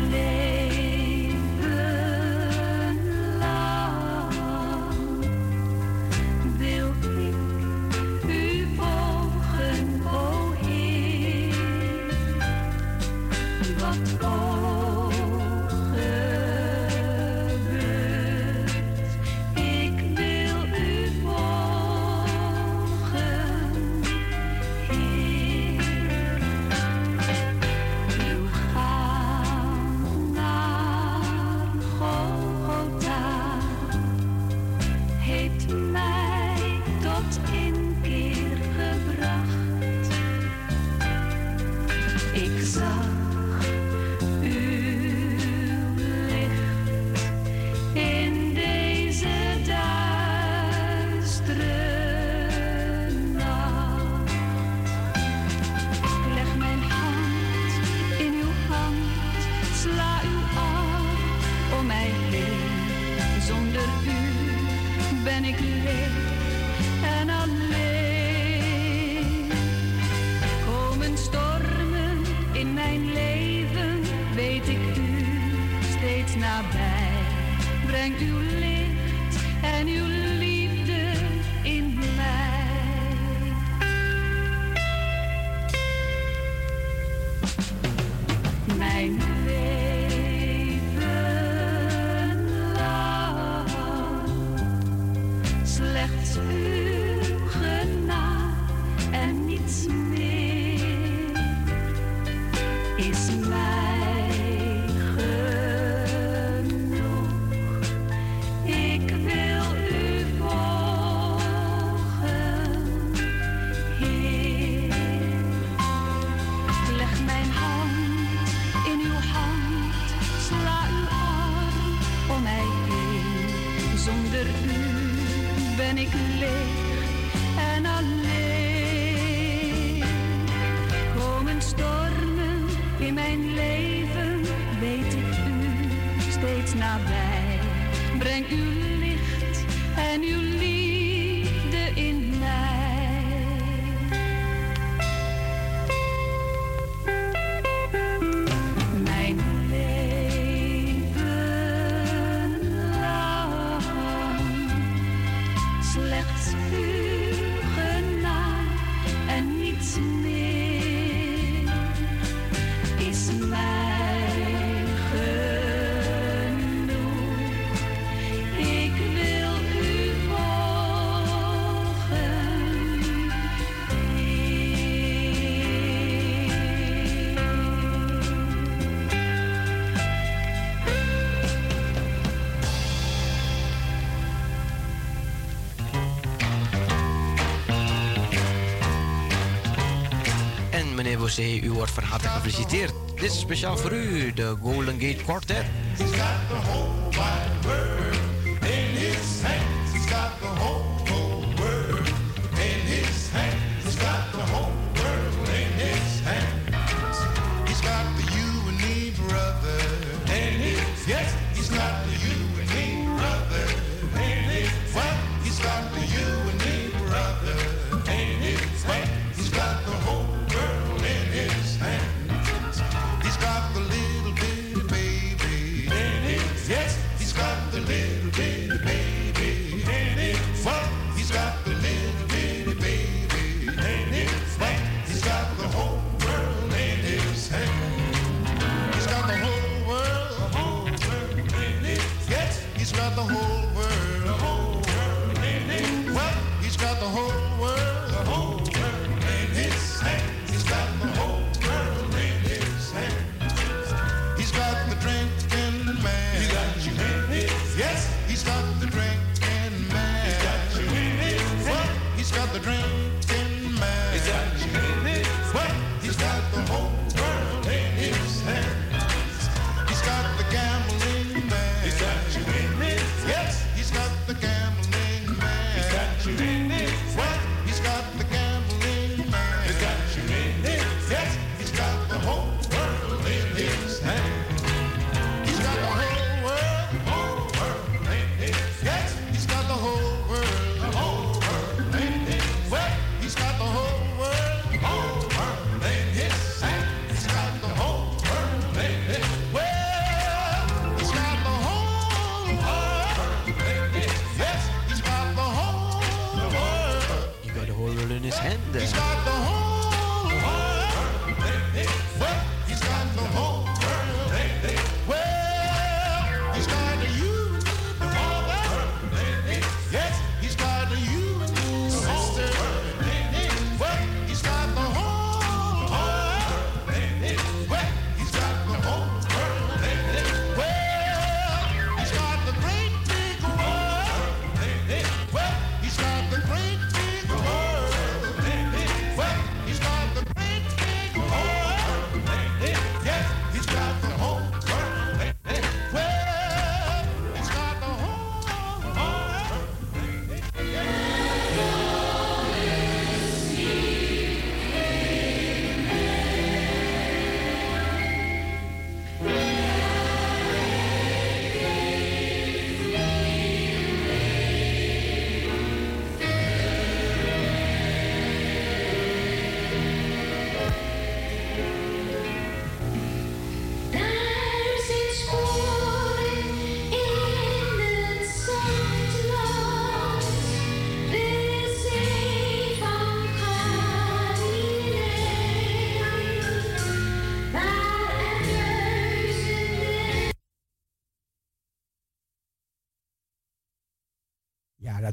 L: U
C: wordt van harte gefeliciteerd. Dit is speciaal voor u, de Golden Gate Quartet.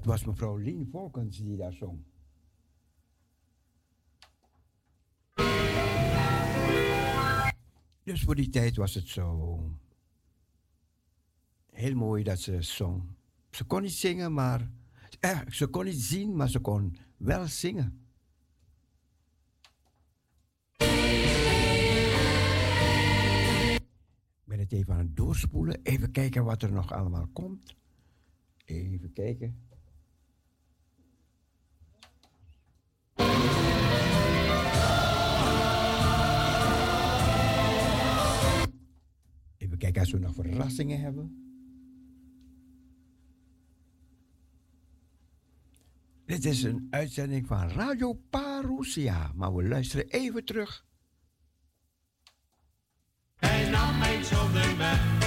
A: Dat was mevrouw Lien Volkens die daar zong. Dus voor die tijd was het zo heel mooi dat ze zong. Ze kon niet zingen, maar eh, ze kon niet zien, maar ze kon wel zingen. Ik ben het even aan het doorspoelen. Even kijken wat er nog allemaal komt. Even kijken. Kijken als nog verrassingen hebben. Dit is een uitzending van Radio Parousia, maar we luisteren even terug.
C: Hij nam mijn zonden weg.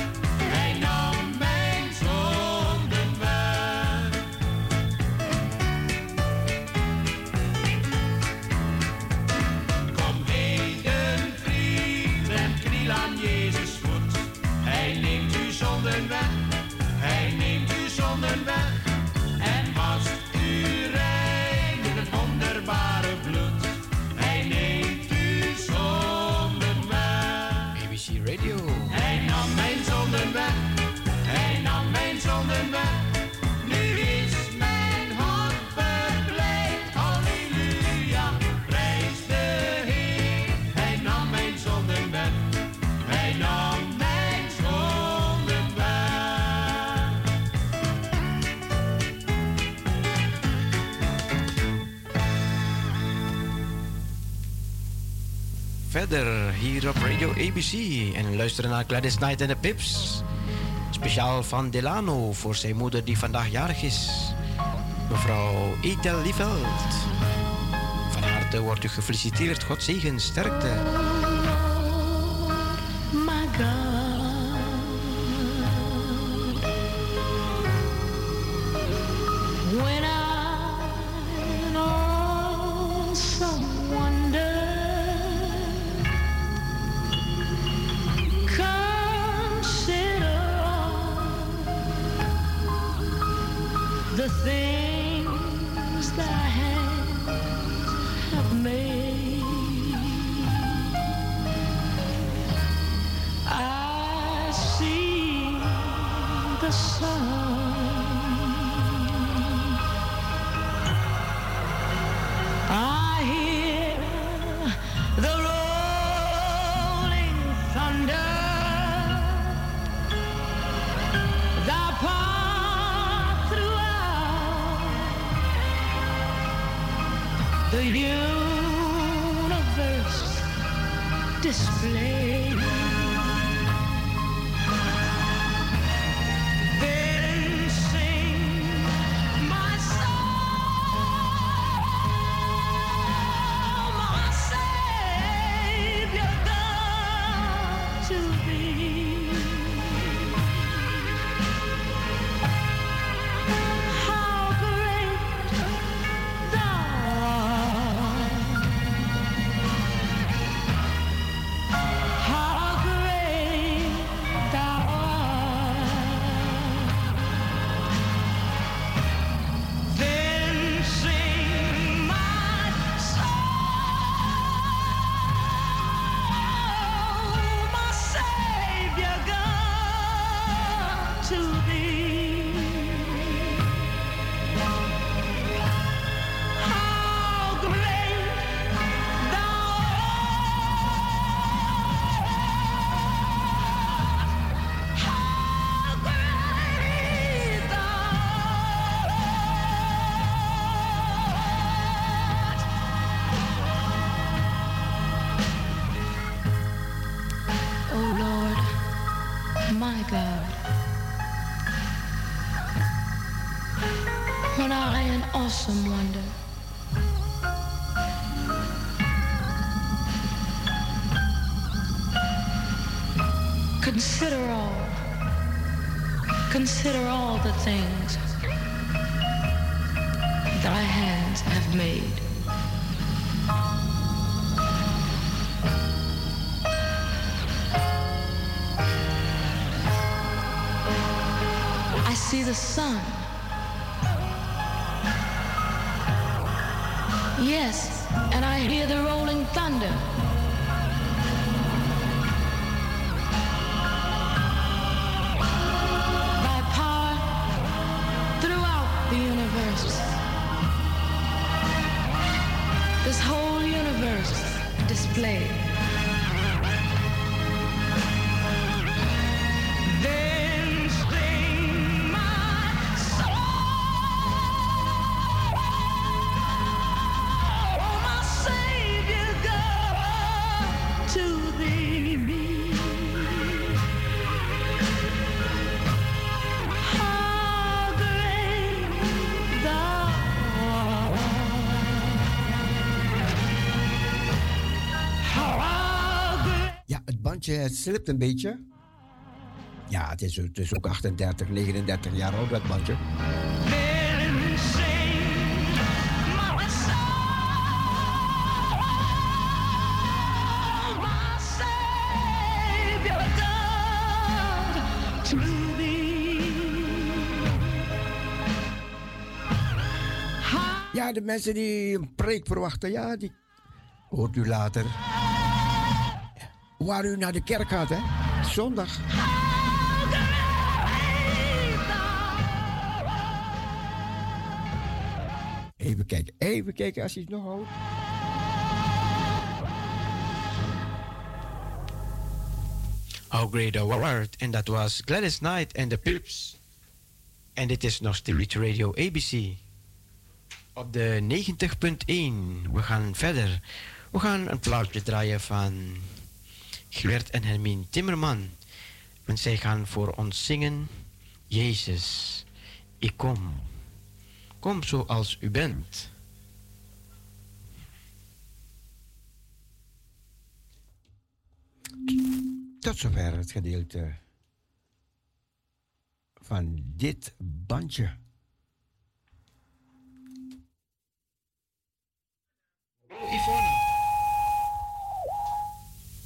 L: Verder hier op Radio ABC en luisteren naar Gladys Knight en de Pips. Speciaal van Delano voor zijn moeder die vandaag jarig is. Mevrouw Ethel Lieveld. Van harte wordt u gefeliciteerd. God zegen, sterkte.
M: Awesome wonder. Consider
L: all, consider all the things thy hands have made. I see the sun. Yes, and I hear the rolling thunder.
A: Het slipt een beetje. Ja, het is, het is ook 38, 39 jaar oud, dat bandje. Ja, de mensen die een preek verwachten, ja, die hoort u later. Waar u naar de kerk gaat, hè? Zondag. Even kijken, even kijken als hij het nog houdt.
C: How Great Thou Art. En dat was Gladys Knight en de Pips. En dit is nog steeds Radio ABC. Op de 90.1. We gaan verder. We gaan een plaatje draaien van Gert en Hermine Timmerman. Want zij gaan voor ons zingen. Jezus, ik kom. Kom zoals u bent.
A: Tot zover het gedeelte van dit bandje.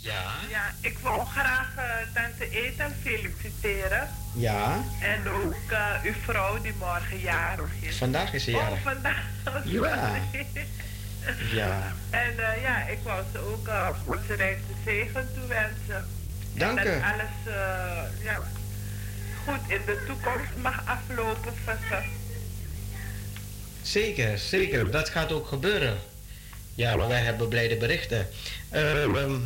C: Ja?
N: Ja, ik wil graag eh, tante Ethel feliciteren.
C: Ja?
N: En ook eh, uw vrouw die morgen jarig is.
C: Vandaag is ze
N: Oh,
C: jarig.
N: vandaag.
C: Ja. Ja.
N: En eh, ja, ik wou ze ook uh, onze rijkste zegen toewensen.
C: Dank
N: En
C: u.
N: dat alles ja, goed in de toekomst mag aflopen voor ze.
C: Zeker, zeker. Dat gaat ook gebeuren. Ja, maar wij hebben blijde berichten. Ehm,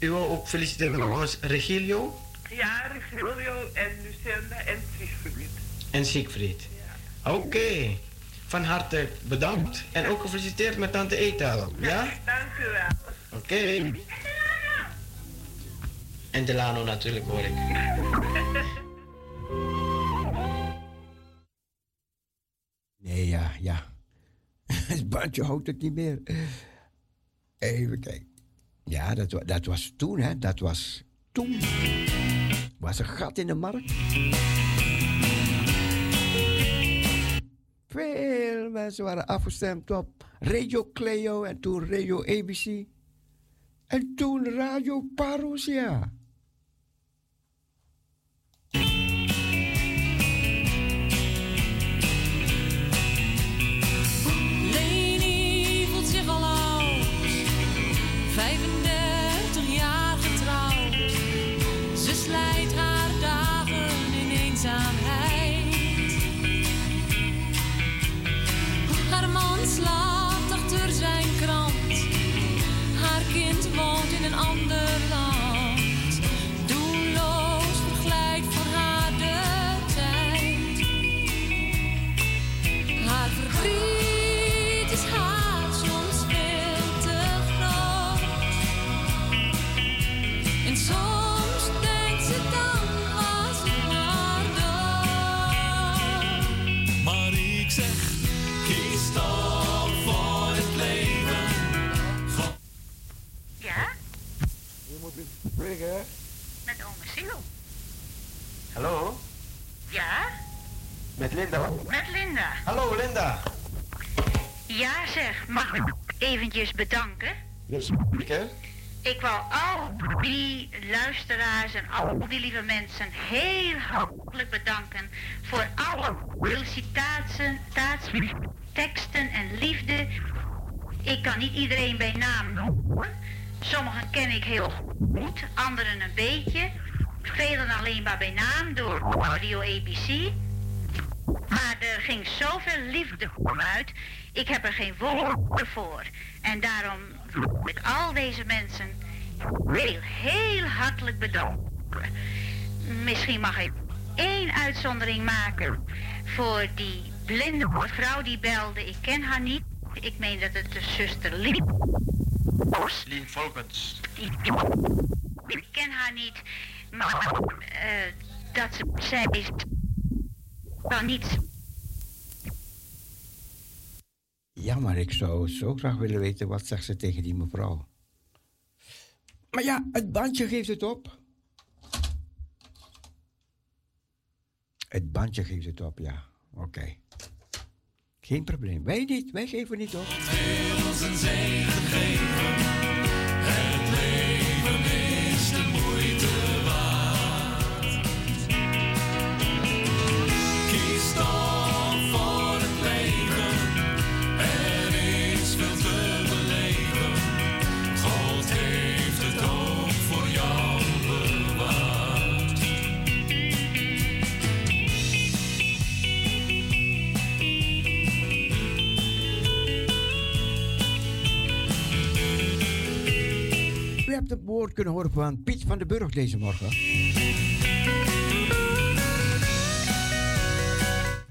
C: u wil ook feliciteren namens Regilio
N: Ja, Regilio en Lucinda en Siegfried.
C: en Siegfried. Oké. Van harte bedankt. En ook gefeliciteerd met tante Ethel. Ja?
N: Dank u wel.
C: Oké. En Delano natuurlijk hoor ik.
A: Nee, ja, ja. Het bandje houdt het niet meer. Even kijken. Ja, dat, dat was toen, hè. Dat was toen. Was een gat in de markt. Veel mensen waren afgestemd op Radio Cleo en toen Radio ABC. En toen Radio Parousia.
O: Burger? Met oma Siel. Hallo? Ja?
C: Met Linda?
P: Met Linda.
C: Hallo Linda.
P: Ja zeg, mag ik eventjes bedanken?
C: Dus.
P: Ik wou al die luisteraars en al die lieve mensen heel hartelijk bedanken voor alle felicitaties, teksten en liefde. Ik kan niet iedereen bij naam noemen, Sommigen ken ik heel goed, anderen een beetje. Velen alleen maar bij naam door Radio ABC. Maar er ging zoveel liefde uit. Ik heb er geen woorden voor. En daarom wil ik al deze mensen heel, heel hartelijk bedanken. Misschien mag ik één uitzondering maken voor die blinde vrouw die belde. Ik ken haar niet. Ik meen dat het de zuster Lien was.
C: Lien Volkens.
P: Ik ken haar niet, maar eh, dat ze zij is kan niet
H: Ja, maar ik zou zo graag willen weten wat zegt ze tegen die mevrouw. Maar ja, het bandje geeft het op. Het bandje geeft het op, ja. Oké. Geen probleem. Wij niet, wij geven niet op.
A: geven.
H: Hebt het woord kunnen horen van Piet van den Burg deze morgen.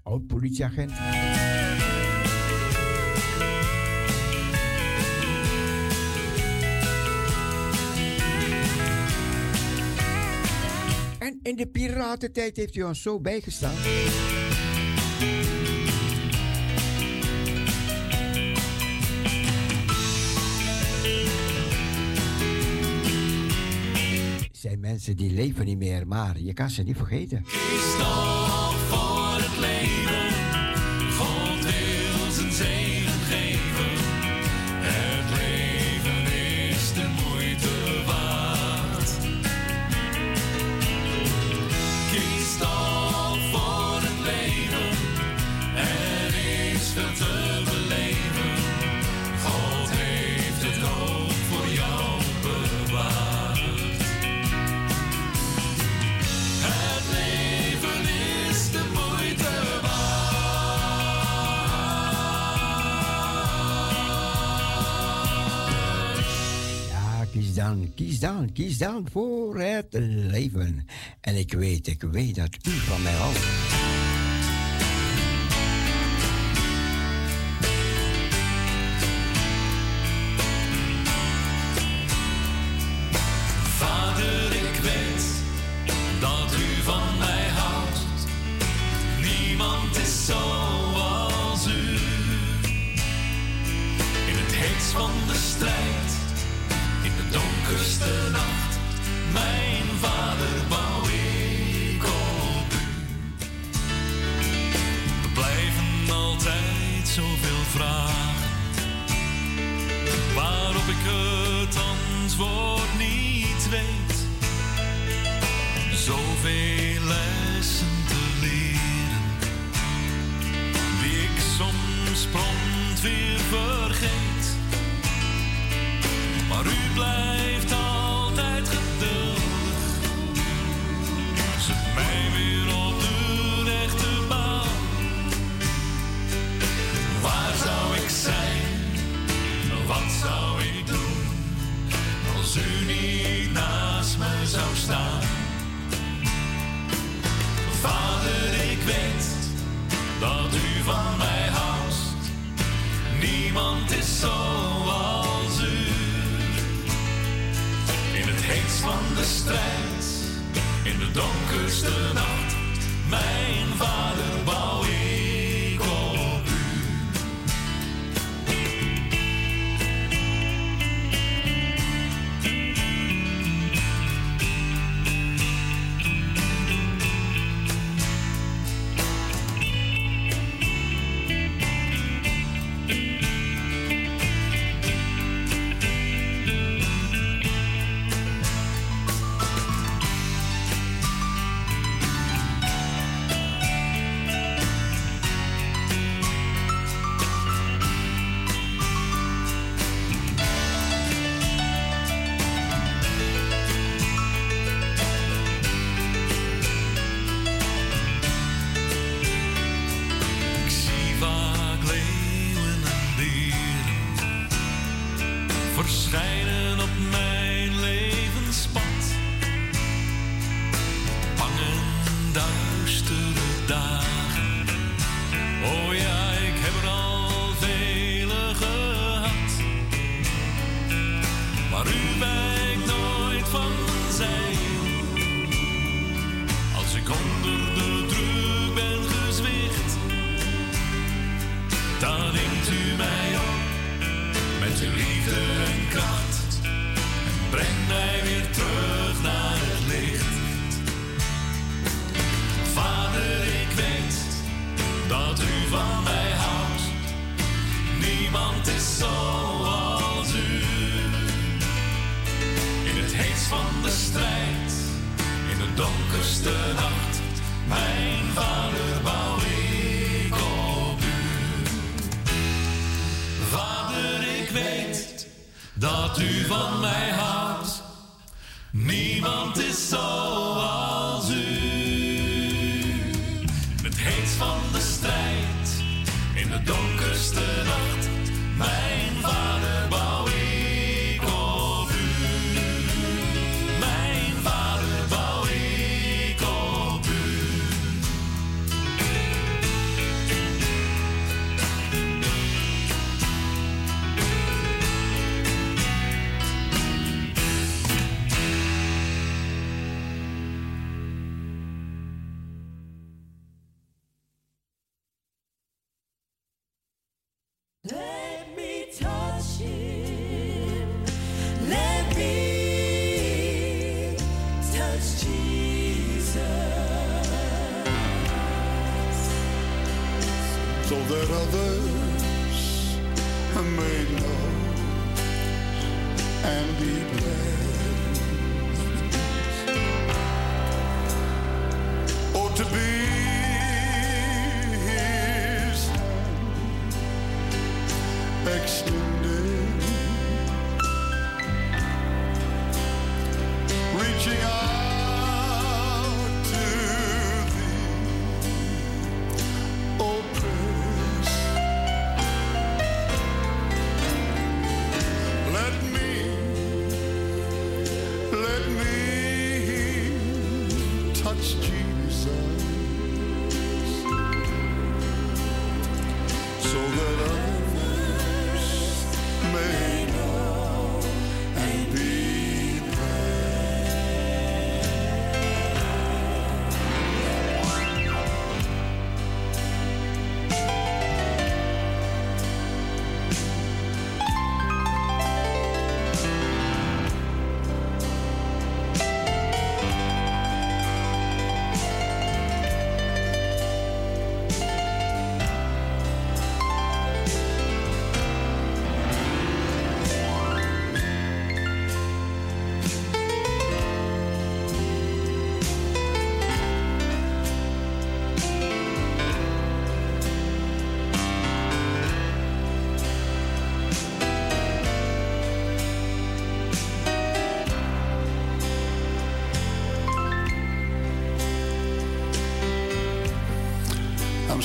H: Oud politieagent. En in de piratentijd heeft u ons zo bijgestaan. Mensen die leven niet meer, maar je kan ze niet vergeten.
A: Kies dan, kies dan voor het leven.
H: En ik weet, ik weet dat u van mij houdt.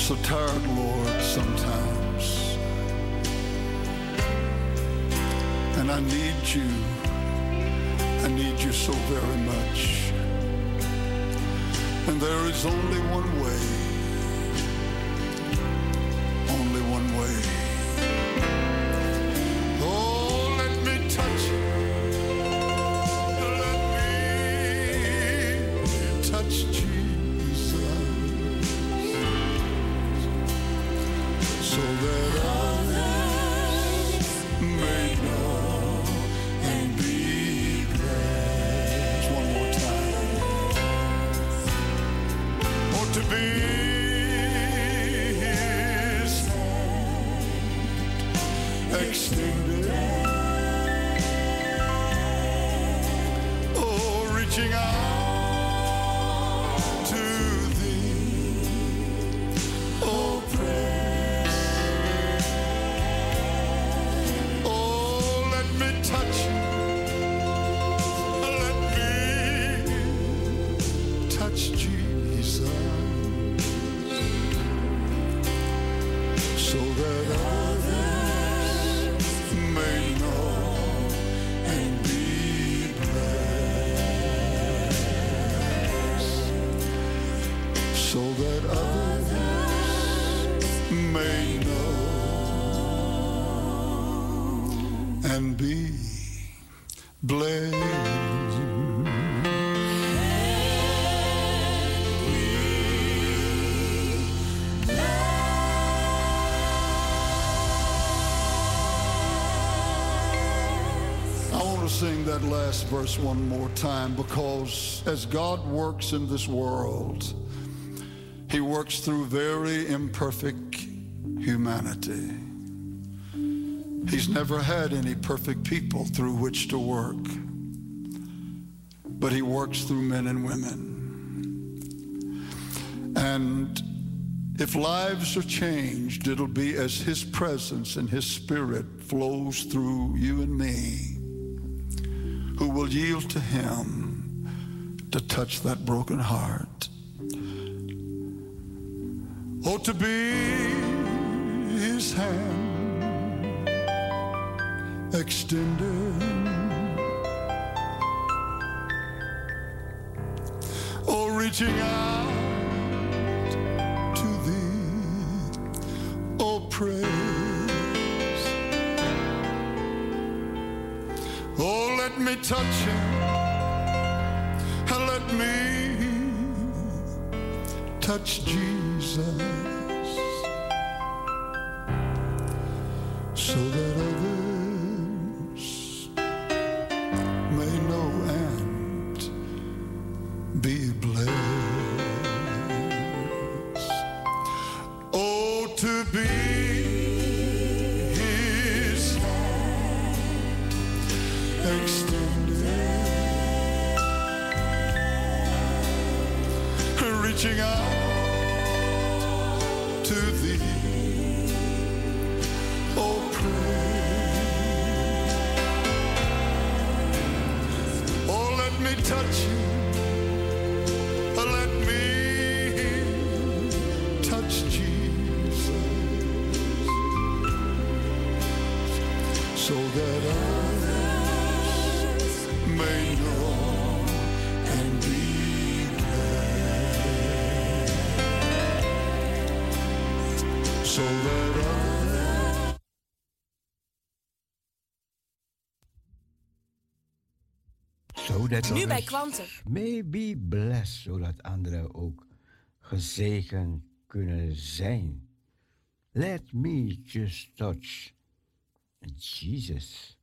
Q: so tired, Lord, sometimes. And I need you. I need you so very much. And there is only one way that last verse one more time because as God works in this world, He works through very imperfect humanity. He's never had any perfect people through which to work, but He works through men and women. And if lives are changed, it'll be as His presence and His Spirit flows through you and me will yield to him to touch that broken heart. Oh, to be his hand extended. Oh, reaching out. touch, Jesus, so that
R: Nu bij kwanten.
A: May be blessed, zodat anderen ook gezegend kunnen zijn. Let me just touch
Q: Jesus.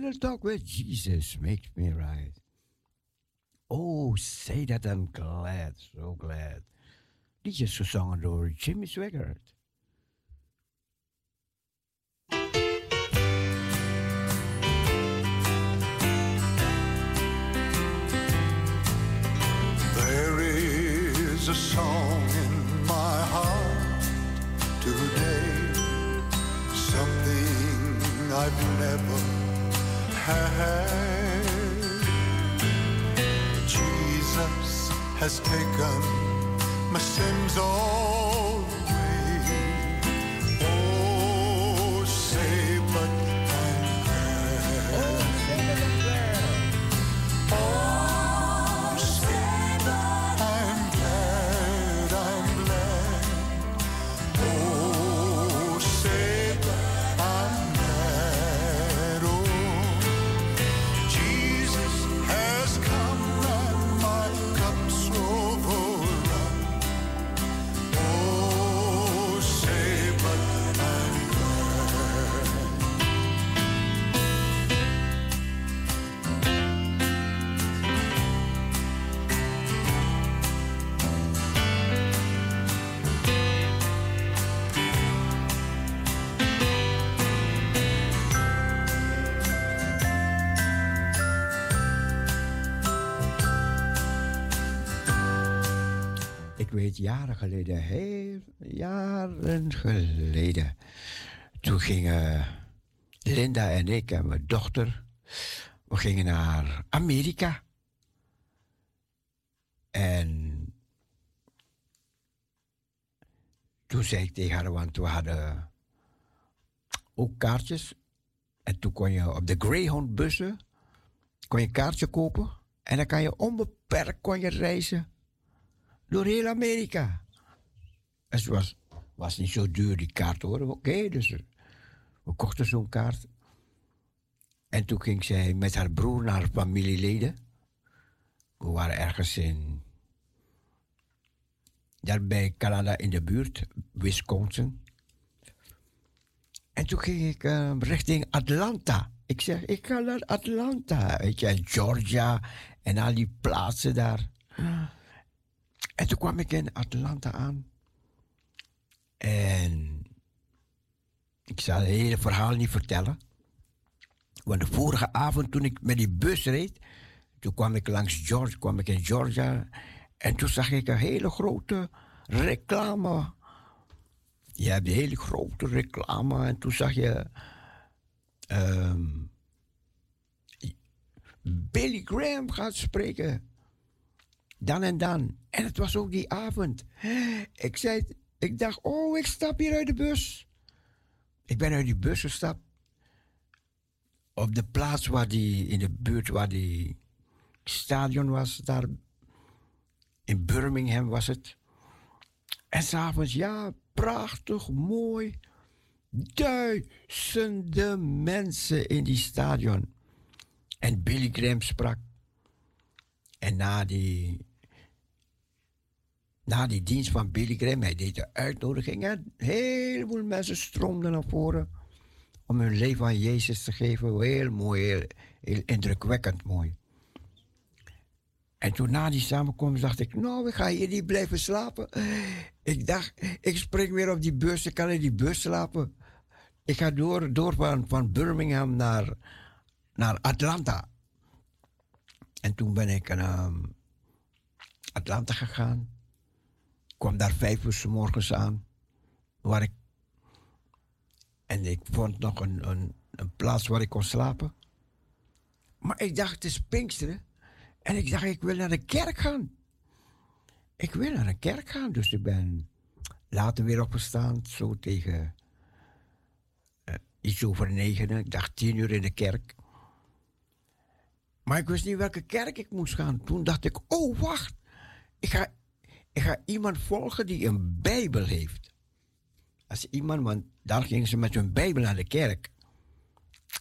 A: Little talk with Jesus makes me right. Oh, say that I'm glad, so glad. Liedjes gezongen door Jimmy Swaggart.
Q: There is a song in my heart today, something I've never had. Jesus has taken my sins all
A: weet jaren geleden, heel jaren geleden. Toen gingen Linda en ik en mijn dochter, we gingen naar Amerika. En toen zei ik tegen haar, want we hadden ook kaartjes. En toen kon je op de Greyhound bussen, kon je een kaartje kopen. En dan kan je onbeperkt kon je reizen door heel Amerika. Het was, was niet zo duur, die kaart hoor. Oké, dus we kochten zo'n kaart. En toen ging zij met haar broer naar familieleden. We waren ergens in. Daar bij Canada in de buurt, Wisconsin. En toen ging ik eh, richting Atlanta. Ik zeg, ik ga naar Atlanta. Weet je, en Georgia en al die plaatsen daar. En toen kwam ik in Atlanta aan. En ik zal het hele verhaal niet vertellen. Want de vorige avond toen ik met die bus reed, toen kwam ik langs Georgia, kwam ik in Georgia. En toen zag ik een hele grote reclame. Je hebt een hele grote reclame. En toen zag je ehm, Billy Graham gaat spreken. Dan en dan. En het was ook die avond. Ik zei, ik dacht, oh, ik stap hier uit de bus. Ik ben uit die bus gestapt. Op de plaats waar die, in de buurt waar die stadion was, daar in Birmingham was het. En s'avonds, ja, prachtig, mooi. Duizenden mensen in die stadion. En Billy Graham sprak. En na die, na die dienst van Billy Graham, hij deed de uitnodiging. En een heleboel mensen stroomden naar voren om hun leven aan Jezus te geven. Heel mooi, heel, indrukwekkend mooi. En toen na die samenkomst dacht ik, nou, ik ga hier niet blijven slapen. Ik dacht, ik spring weer op die bus, ik kan in die bus slapen. Ik ga door, door van, van Birmingham naar, naar Atlanta. En toen ben ik naar Atlanta gegaan. Kwam daar vijf uur 's morgens aan. Waar ik, en ik vond nog een, een, een plaats waar ik kon slapen. Maar ik dacht, het is Pinksteren. En ik dacht, ik wil naar de kerk gaan. Ik wil naar de kerk gaan. Dus ik ben later weer opgestaan. Zo tegen eh, iets over negen. Ik dacht tien uur in de kerk. Maar ik wist niet welke kerk ik moest gaan. Toen dacht ik, oh wacht. Ik ga, ik ga iemand volgen die een Bijbel heeft. Als iemand, want dan gingen ze met hun Bijbel naar de kerk.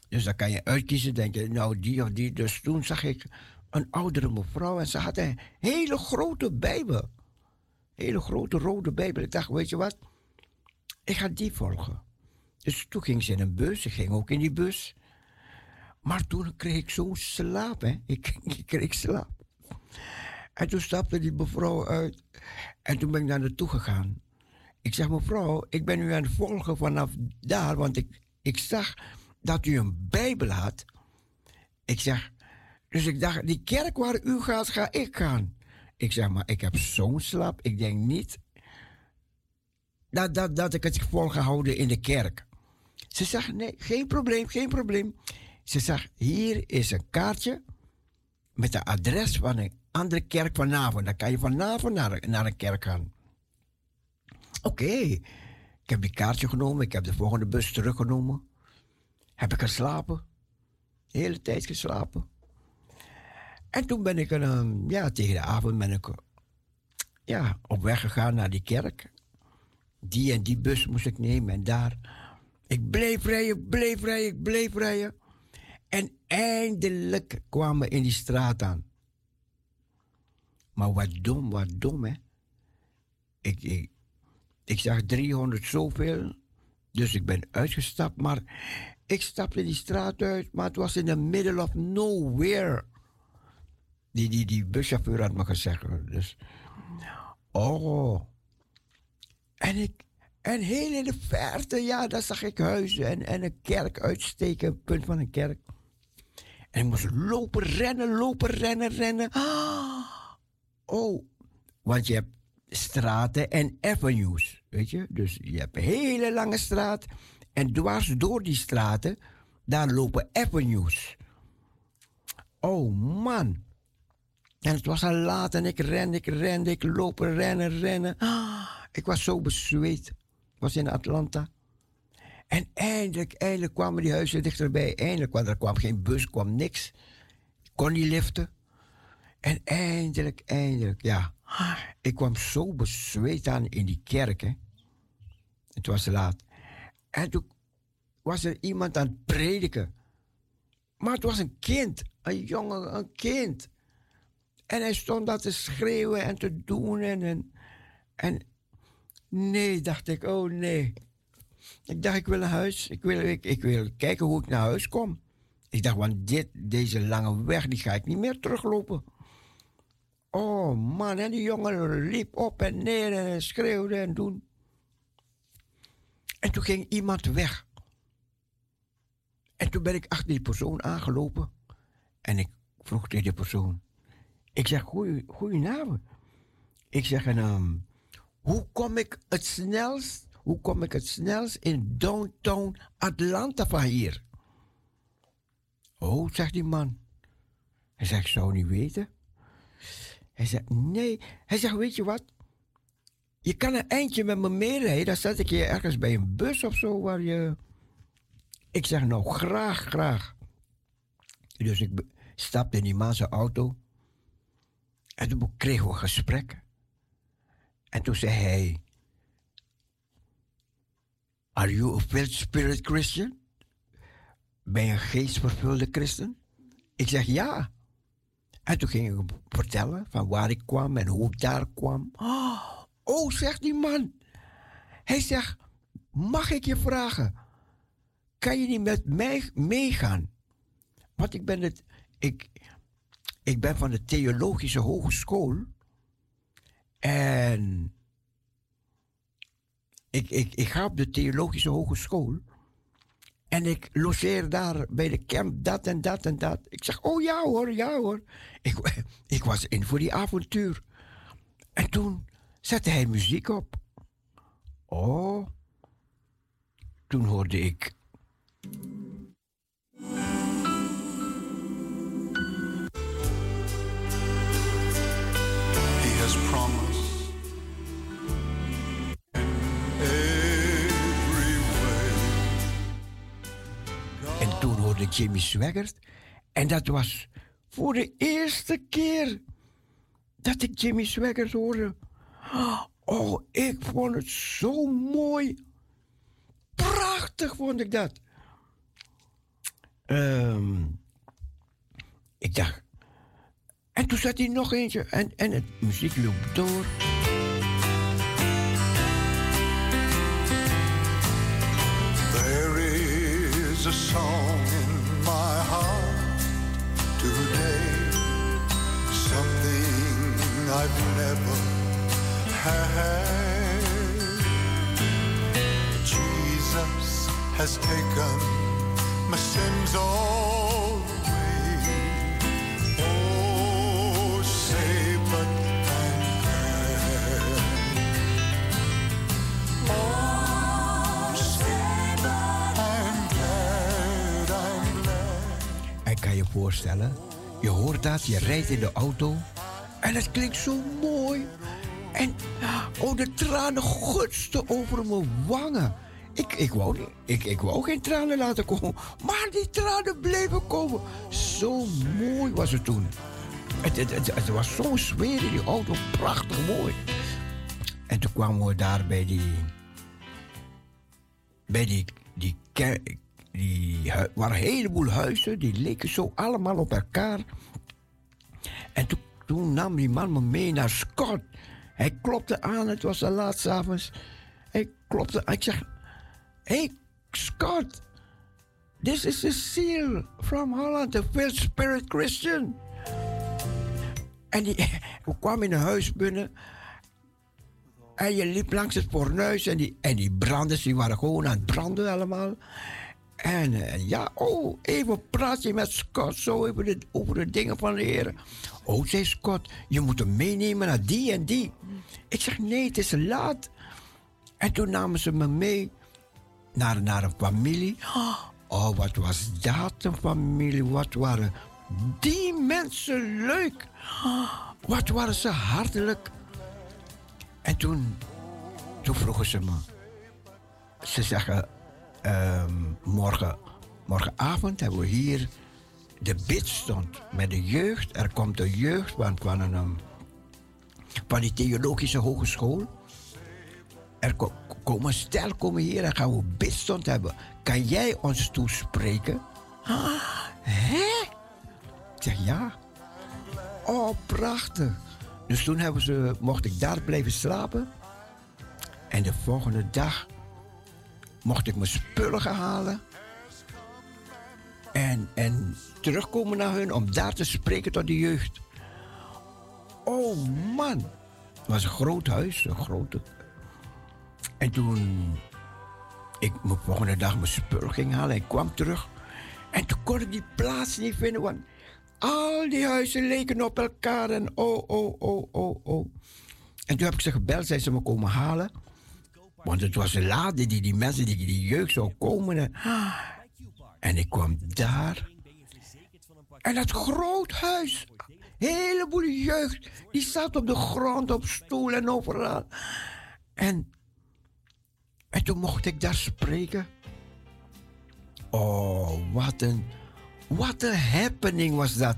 A: Dus dan kan je uitkiezen, denk je, nou die of die. Dus toen zag ik een oudere mevrouw en ze had een hele grote Bijbel. Hele grote rode Bijbel. Ik dacht, weet je wat? Ik ga die volgen. Dus toen ging ze in een bus. Ik ging ook in die bus. Maar toen kreeg ik zo'n slaap, hè. Ik, ik kreeg slaap. En toen stapte die mevrouw uit. En toen ben ik naar naartoe gegaan. Ik zeg, mevrouw, ik ben u aan het volgen vanaf daar, want ik, ik zag dat u een Bijbel had. Ik zeg, dus ik dacht, die kerk waar u gaat, ga ik gaan. Ik zeg, maar ik heb zo'n slaap, ik denk niet dat, dat, dat ik het vol ga houden in de kerk. Ze zegt, nee, geen probleem, geen probleem. Ze zegt, hier is een kaartje met het adres van een andere kerk vanavond. Dan kan je vanavond naar, naar een kerk gaan. Oké, ik heb die kaartje genomen, ik heb de volgende bus teruggenomen. Heb ik geslapen, de hele tijd geslapen. En toen ben ik, een, ja, tegen de avond ben ik ja, op weg gegaan naar die kerk. Die en die bus moest ik nemen en daar. Ik bleef rijden, bleef rijden, ik bleef rijden. En eindelijk kwamen we in die straat aan. Maar wat dom, wat dom, hè. Ik, ik, ik zag 300 zoveel, dus ik ben uitgestapt. Maar ik stapte die straat uit, maar het was in the middle of nowhere. Die, die, die buschauffeur had me gezegd. Dus, oh. En ik, en heel in de verte, ja, daar zag ik huizen en, en een kerk uitsteken, een punt van een kerk. En ik moest lopen, rennen, lopen, rennen, rennen. Oh, want je hebt straten en avenues, weet je. Dus je hebt een hele lange straat en dwars door die straten, daar lopen avenues. Oh man. En het was al laat en ik rende, ik rende, ik lopen, rennen, rennen. Ik was zo bezweet. Ik was in Atlanta. En eindelijk, eindelijk kwamen die huizen dichterbij. Eindelijk, want er kwam geen bus, kwam niks. Ik kon niet liften. En eindelijk, eindelijk, ja. Ik kwam zo bezweet aan in die kerk, hè. Het was laat. En toen was er iemand aan het prediken. Maar het was een kind, een jongen, een kind. En hij stond daar te schreeuwen en te doen en, en, en nee, dacht ik, oh nee. Ik dacht, ik wil naar huis. Ik wil, ik, ik wil kijken hoe ik naar huis kom. Ik dacht, want dit, deze lange weg, die ga ik niet meer teruglopen. Oh man, en die jongen liep op en neer en schreeuwde en doen. En toen ging iemand weg. En toen ben ik achter die persoon aangelopen. En ik vroeg tegen die persoon. Ik zeg, goedenavond. Ik zeg, en, hoe kom ik het snelst, hoe kom ik het snelst in downtown Atlanta van hier? Oh, zegt die man. Hij zegt, zou niet weten. Hij zegt, nee. Hij zegt, weet je wat? Je kan een eindje met me meerijden. Dan zet ik je ergens bij een bus of zo waar je... Ik zeg, nou, graag, graag. Dus ik stapte in die man auto. En toen kregen we een gesprek. En toen zei hij... Are you a filled spirit Christian? Ben je een geestvervulde christen? Ik zeg ja. En toen ging ik vertellen van waar ik kwam en hoe ik daar kwam. Oh, zegt die man. Hij zegt, mag ik je vragen? Kan je niet met mij meegaan? Want ik ben, het, ik, ik ben van de Theologische Hogeschool. En ik, ik, ik ga op de Theologische Hogeschool. En ik logeer daar bij de camp dat en dat en dat. Ik zeg, oh ja hoor, ja hoor. Ik, ik was in voor die avontuur. En toen zette hij muziek op. Oh. Toen hoorde ik.
Q: He has promised
A: Jimmy Swaggart. En dat was voor de eerste keer dat ik Jimmy Swaggart hoorde. Oh, ik vond het zo mooi. Prachtig vond ik dat. Ehm, ik dacht. En toen zat hij nog eentje. En, en het muziek loopt door.
Q: There is a song
H: I've never had. Jesus has taken my sins all away. Oh, say, but I'm glad. Oh, say, but I'm glad, I'm glad.
A: En kan je voorstellen, je hoort dat, je rijdt in de auto en het klinkt zo mooi. En oh, de tranen gutsten over mijn wangen. Ik, ik, wou, ik, ik wou geen tranen laten komen, maar die tranen bleven komen. Zo mooi was het toen. Het, het, het, het was zo'n sfeer in die auto, prachtig mooi. En toen kwamen we daar bij die. Bij die. die, die hu- waren een heleboel huizen, die leken zo allemaal op elkaar. En toen, toen nam die man me mee naar Scott. Hij klopte aan, het was al laat 's avonds. Hij klopte. Ik zeg: Hey Scott, this is Cecile from Holland, the Filled Spirit Christian. En die, we kwamen in een huis binnen. En je liep langs het fornuis en die, en die branders die waren gewoon aan het branden allemaal. En eh, ja, oh, even praat je met Scott zo over de, over de dingen van de Heer. Oh, zei Scott, je moet meenemen naar die en die. Ik zeg, nee, het is laat. En toen namen ze me mee naar, naar een familie. Oh, wat was dat een familie? Wat waren die mensen leuk? Wat waren ze hartelijk? En toen, toen vroegen ze me. Ze zeggen, ehm, morgen, morgenavond hebben we hier de bidstond met de jeugd. Er komt de jeugd van, van, een, van die theologische hogeschool. Er ko- komen stel komen hier en gaan we bidstond hebben. Kan jij ons toespreken? Ah, hè? Ik zeg ja. Oh, prachtig. Dus toen hebben ze, mocht ik daar blijven slapen. En de volgende dag mocht ik mijn spullen gaan halen. En, en terugkomen naar hun om daar te spreken tot de jeugd. Oh man, het was een groot huis, een grote. En toen ik de volgende dag mijn spullen ging halen en kwam terug. En toen kon ik die plaats niet vinden, want al die huizen leken op elkaar en oh, oh, oh, oh, oh. En toen heb ik ze gebeld, zij ze me komen halen. Want het was laat, die, die mensen, die, die jeugd zou komen. En, en ik kwam daar. En dat groot huis, heleboel jeugd, die zat op de grond, op stoel en overal. En, en toen mocht ik daar spreken. Oh, wat een, wat een happening was dat.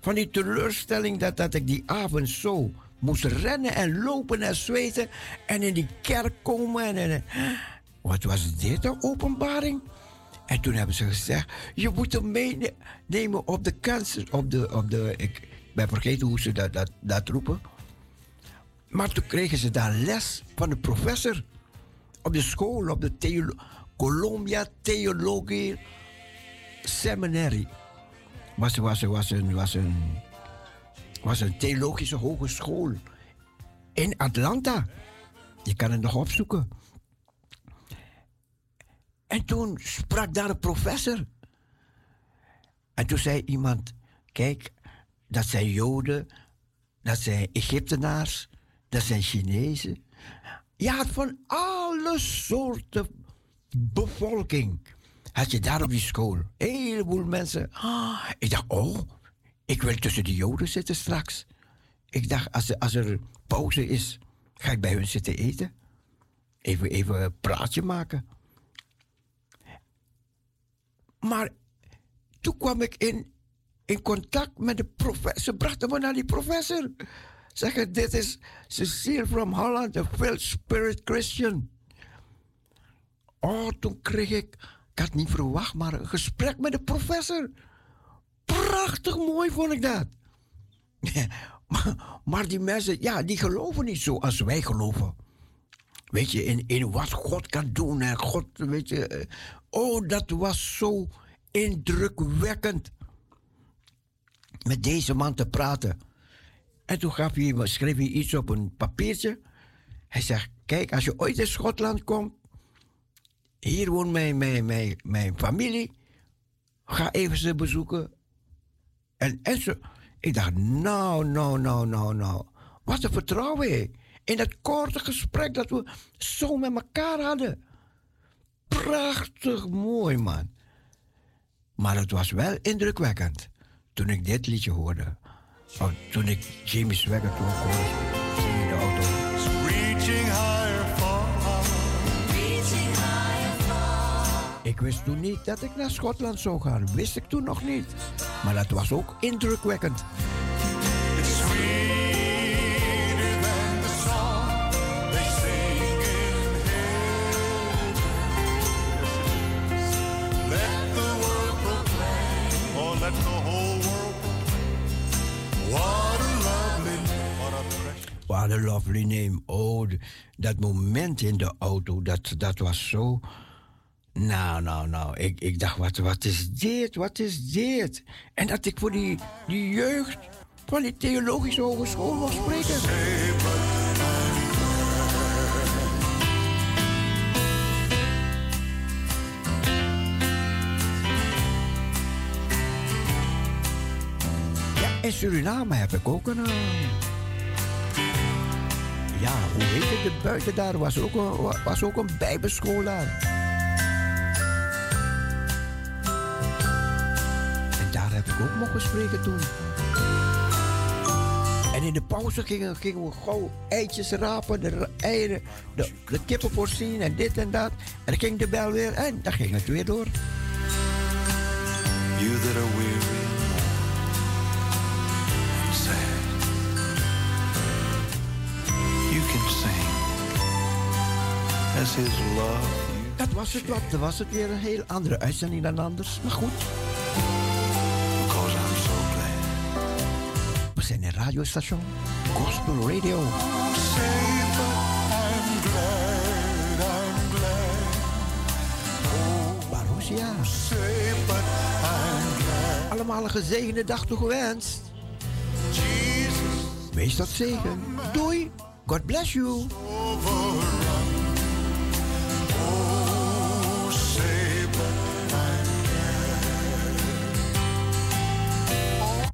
A: Van die teleurstelling dat, dat ik die avond zo moest rennen en lopen en zweten. En in die kerk komen. En, en, wat was dit, een openbaring? En toen hebben ze gezegd, je moet hem meenemen op de cancer, op de, op de, ik ben vergeten hoe ze dat, dat, dat roepen. Maar toen kregen ze daar les van de professor. Op de school, op de Columbia Theologie Seminary. Was, was, was, een, was, een, was een theologische hogeschool in Atlanta. Je kan het nog opzoeken. En toen sprak daar een professor. En toen zei iemand: Kijk, dat zijn Joden, dat zijn Egyptenaars, dat zijn Chinezen. Ja, van alle soorten bevolking had je daar op die school. Een heleboel mensen. Ah, ik dacht, oh, ik wil tussen de Joden zitten straks. Ik dacht, als er, als er pauze is, ga ik bij hun zitten eten. Even, even een praatje maken. Maar toen kwam ik in, in contact met de professor. Ze brachten me naar die professor. Zeggen, dit is Cecile from Holland, a Filled Spirit Christian. Oh, toen kreeg ik, ik had niet verwacht, maar een gesprek met de professor. Prachtig mooi vond ik dat. maar, maar die mensen, ja, die geloven niet zo als wij geloven. Weet je, in, in wat God kan doen en God, weet je. Oh, dat was zo indrukwekkend. Met deze man te praten. En toen gaf hij, schreef hij iets op een papiertje. Hij zegt, kijk, als je ooit in Schotland komt, hier woont mijn, mijn, mijn, mijn familie. Ga even ze bezoeken. En, en zo. Ik dacht, nou, nou, nou, nou, nou. Wat een vertrouwen. In dat korte gesprek dat we zo met elkaar hadden. Prachtig mooi, man. Maar het was wel indrukwekkend toen ik dit liedje hoorde. Oh, toen ik Jamie Swagger toen hoorde zingen in de auto.
H: Reaching higher far. Reaching higher far.
A: Ik wist toen niet dat ik naar Schotland zou gaan. Wist ik toen nog niet. Maar dat was ook indrukwekkend.
H: Lovely
A: name. Oh, dat moment in de auto, dat, dat was zo. Nou, nou, nou. Ik, ik dacht, wat, wat is dit? Wat is dit? En dat ik voor die, die jeugd van die theologische hogeschool mocht spreken. Ja, in Suriname heb ik ook een. Ja, hoe het? De buiten daar was ook een, was ook een. En daar heb ik ook mogen spreken toen. En in de pauze gingen, gingen we gauw eitjes rapen, de eieren, de, de kippen voorzien en dit en dat. En dan ging de bel weer en dan ging het weer door.
H: You that are as His love.
A: Dat was het wat. Dat was het weer een heel andere uitzending dan anders. Maar goed.
H: Because I'm so glad.
A: We zijn een radiostation. Gospel Radio. Parousia.
H: Glad.
A: Allemaal een gezegende dag toegewenst.
H: Jesus
A: Wees tot zegen. Doei. God bless you.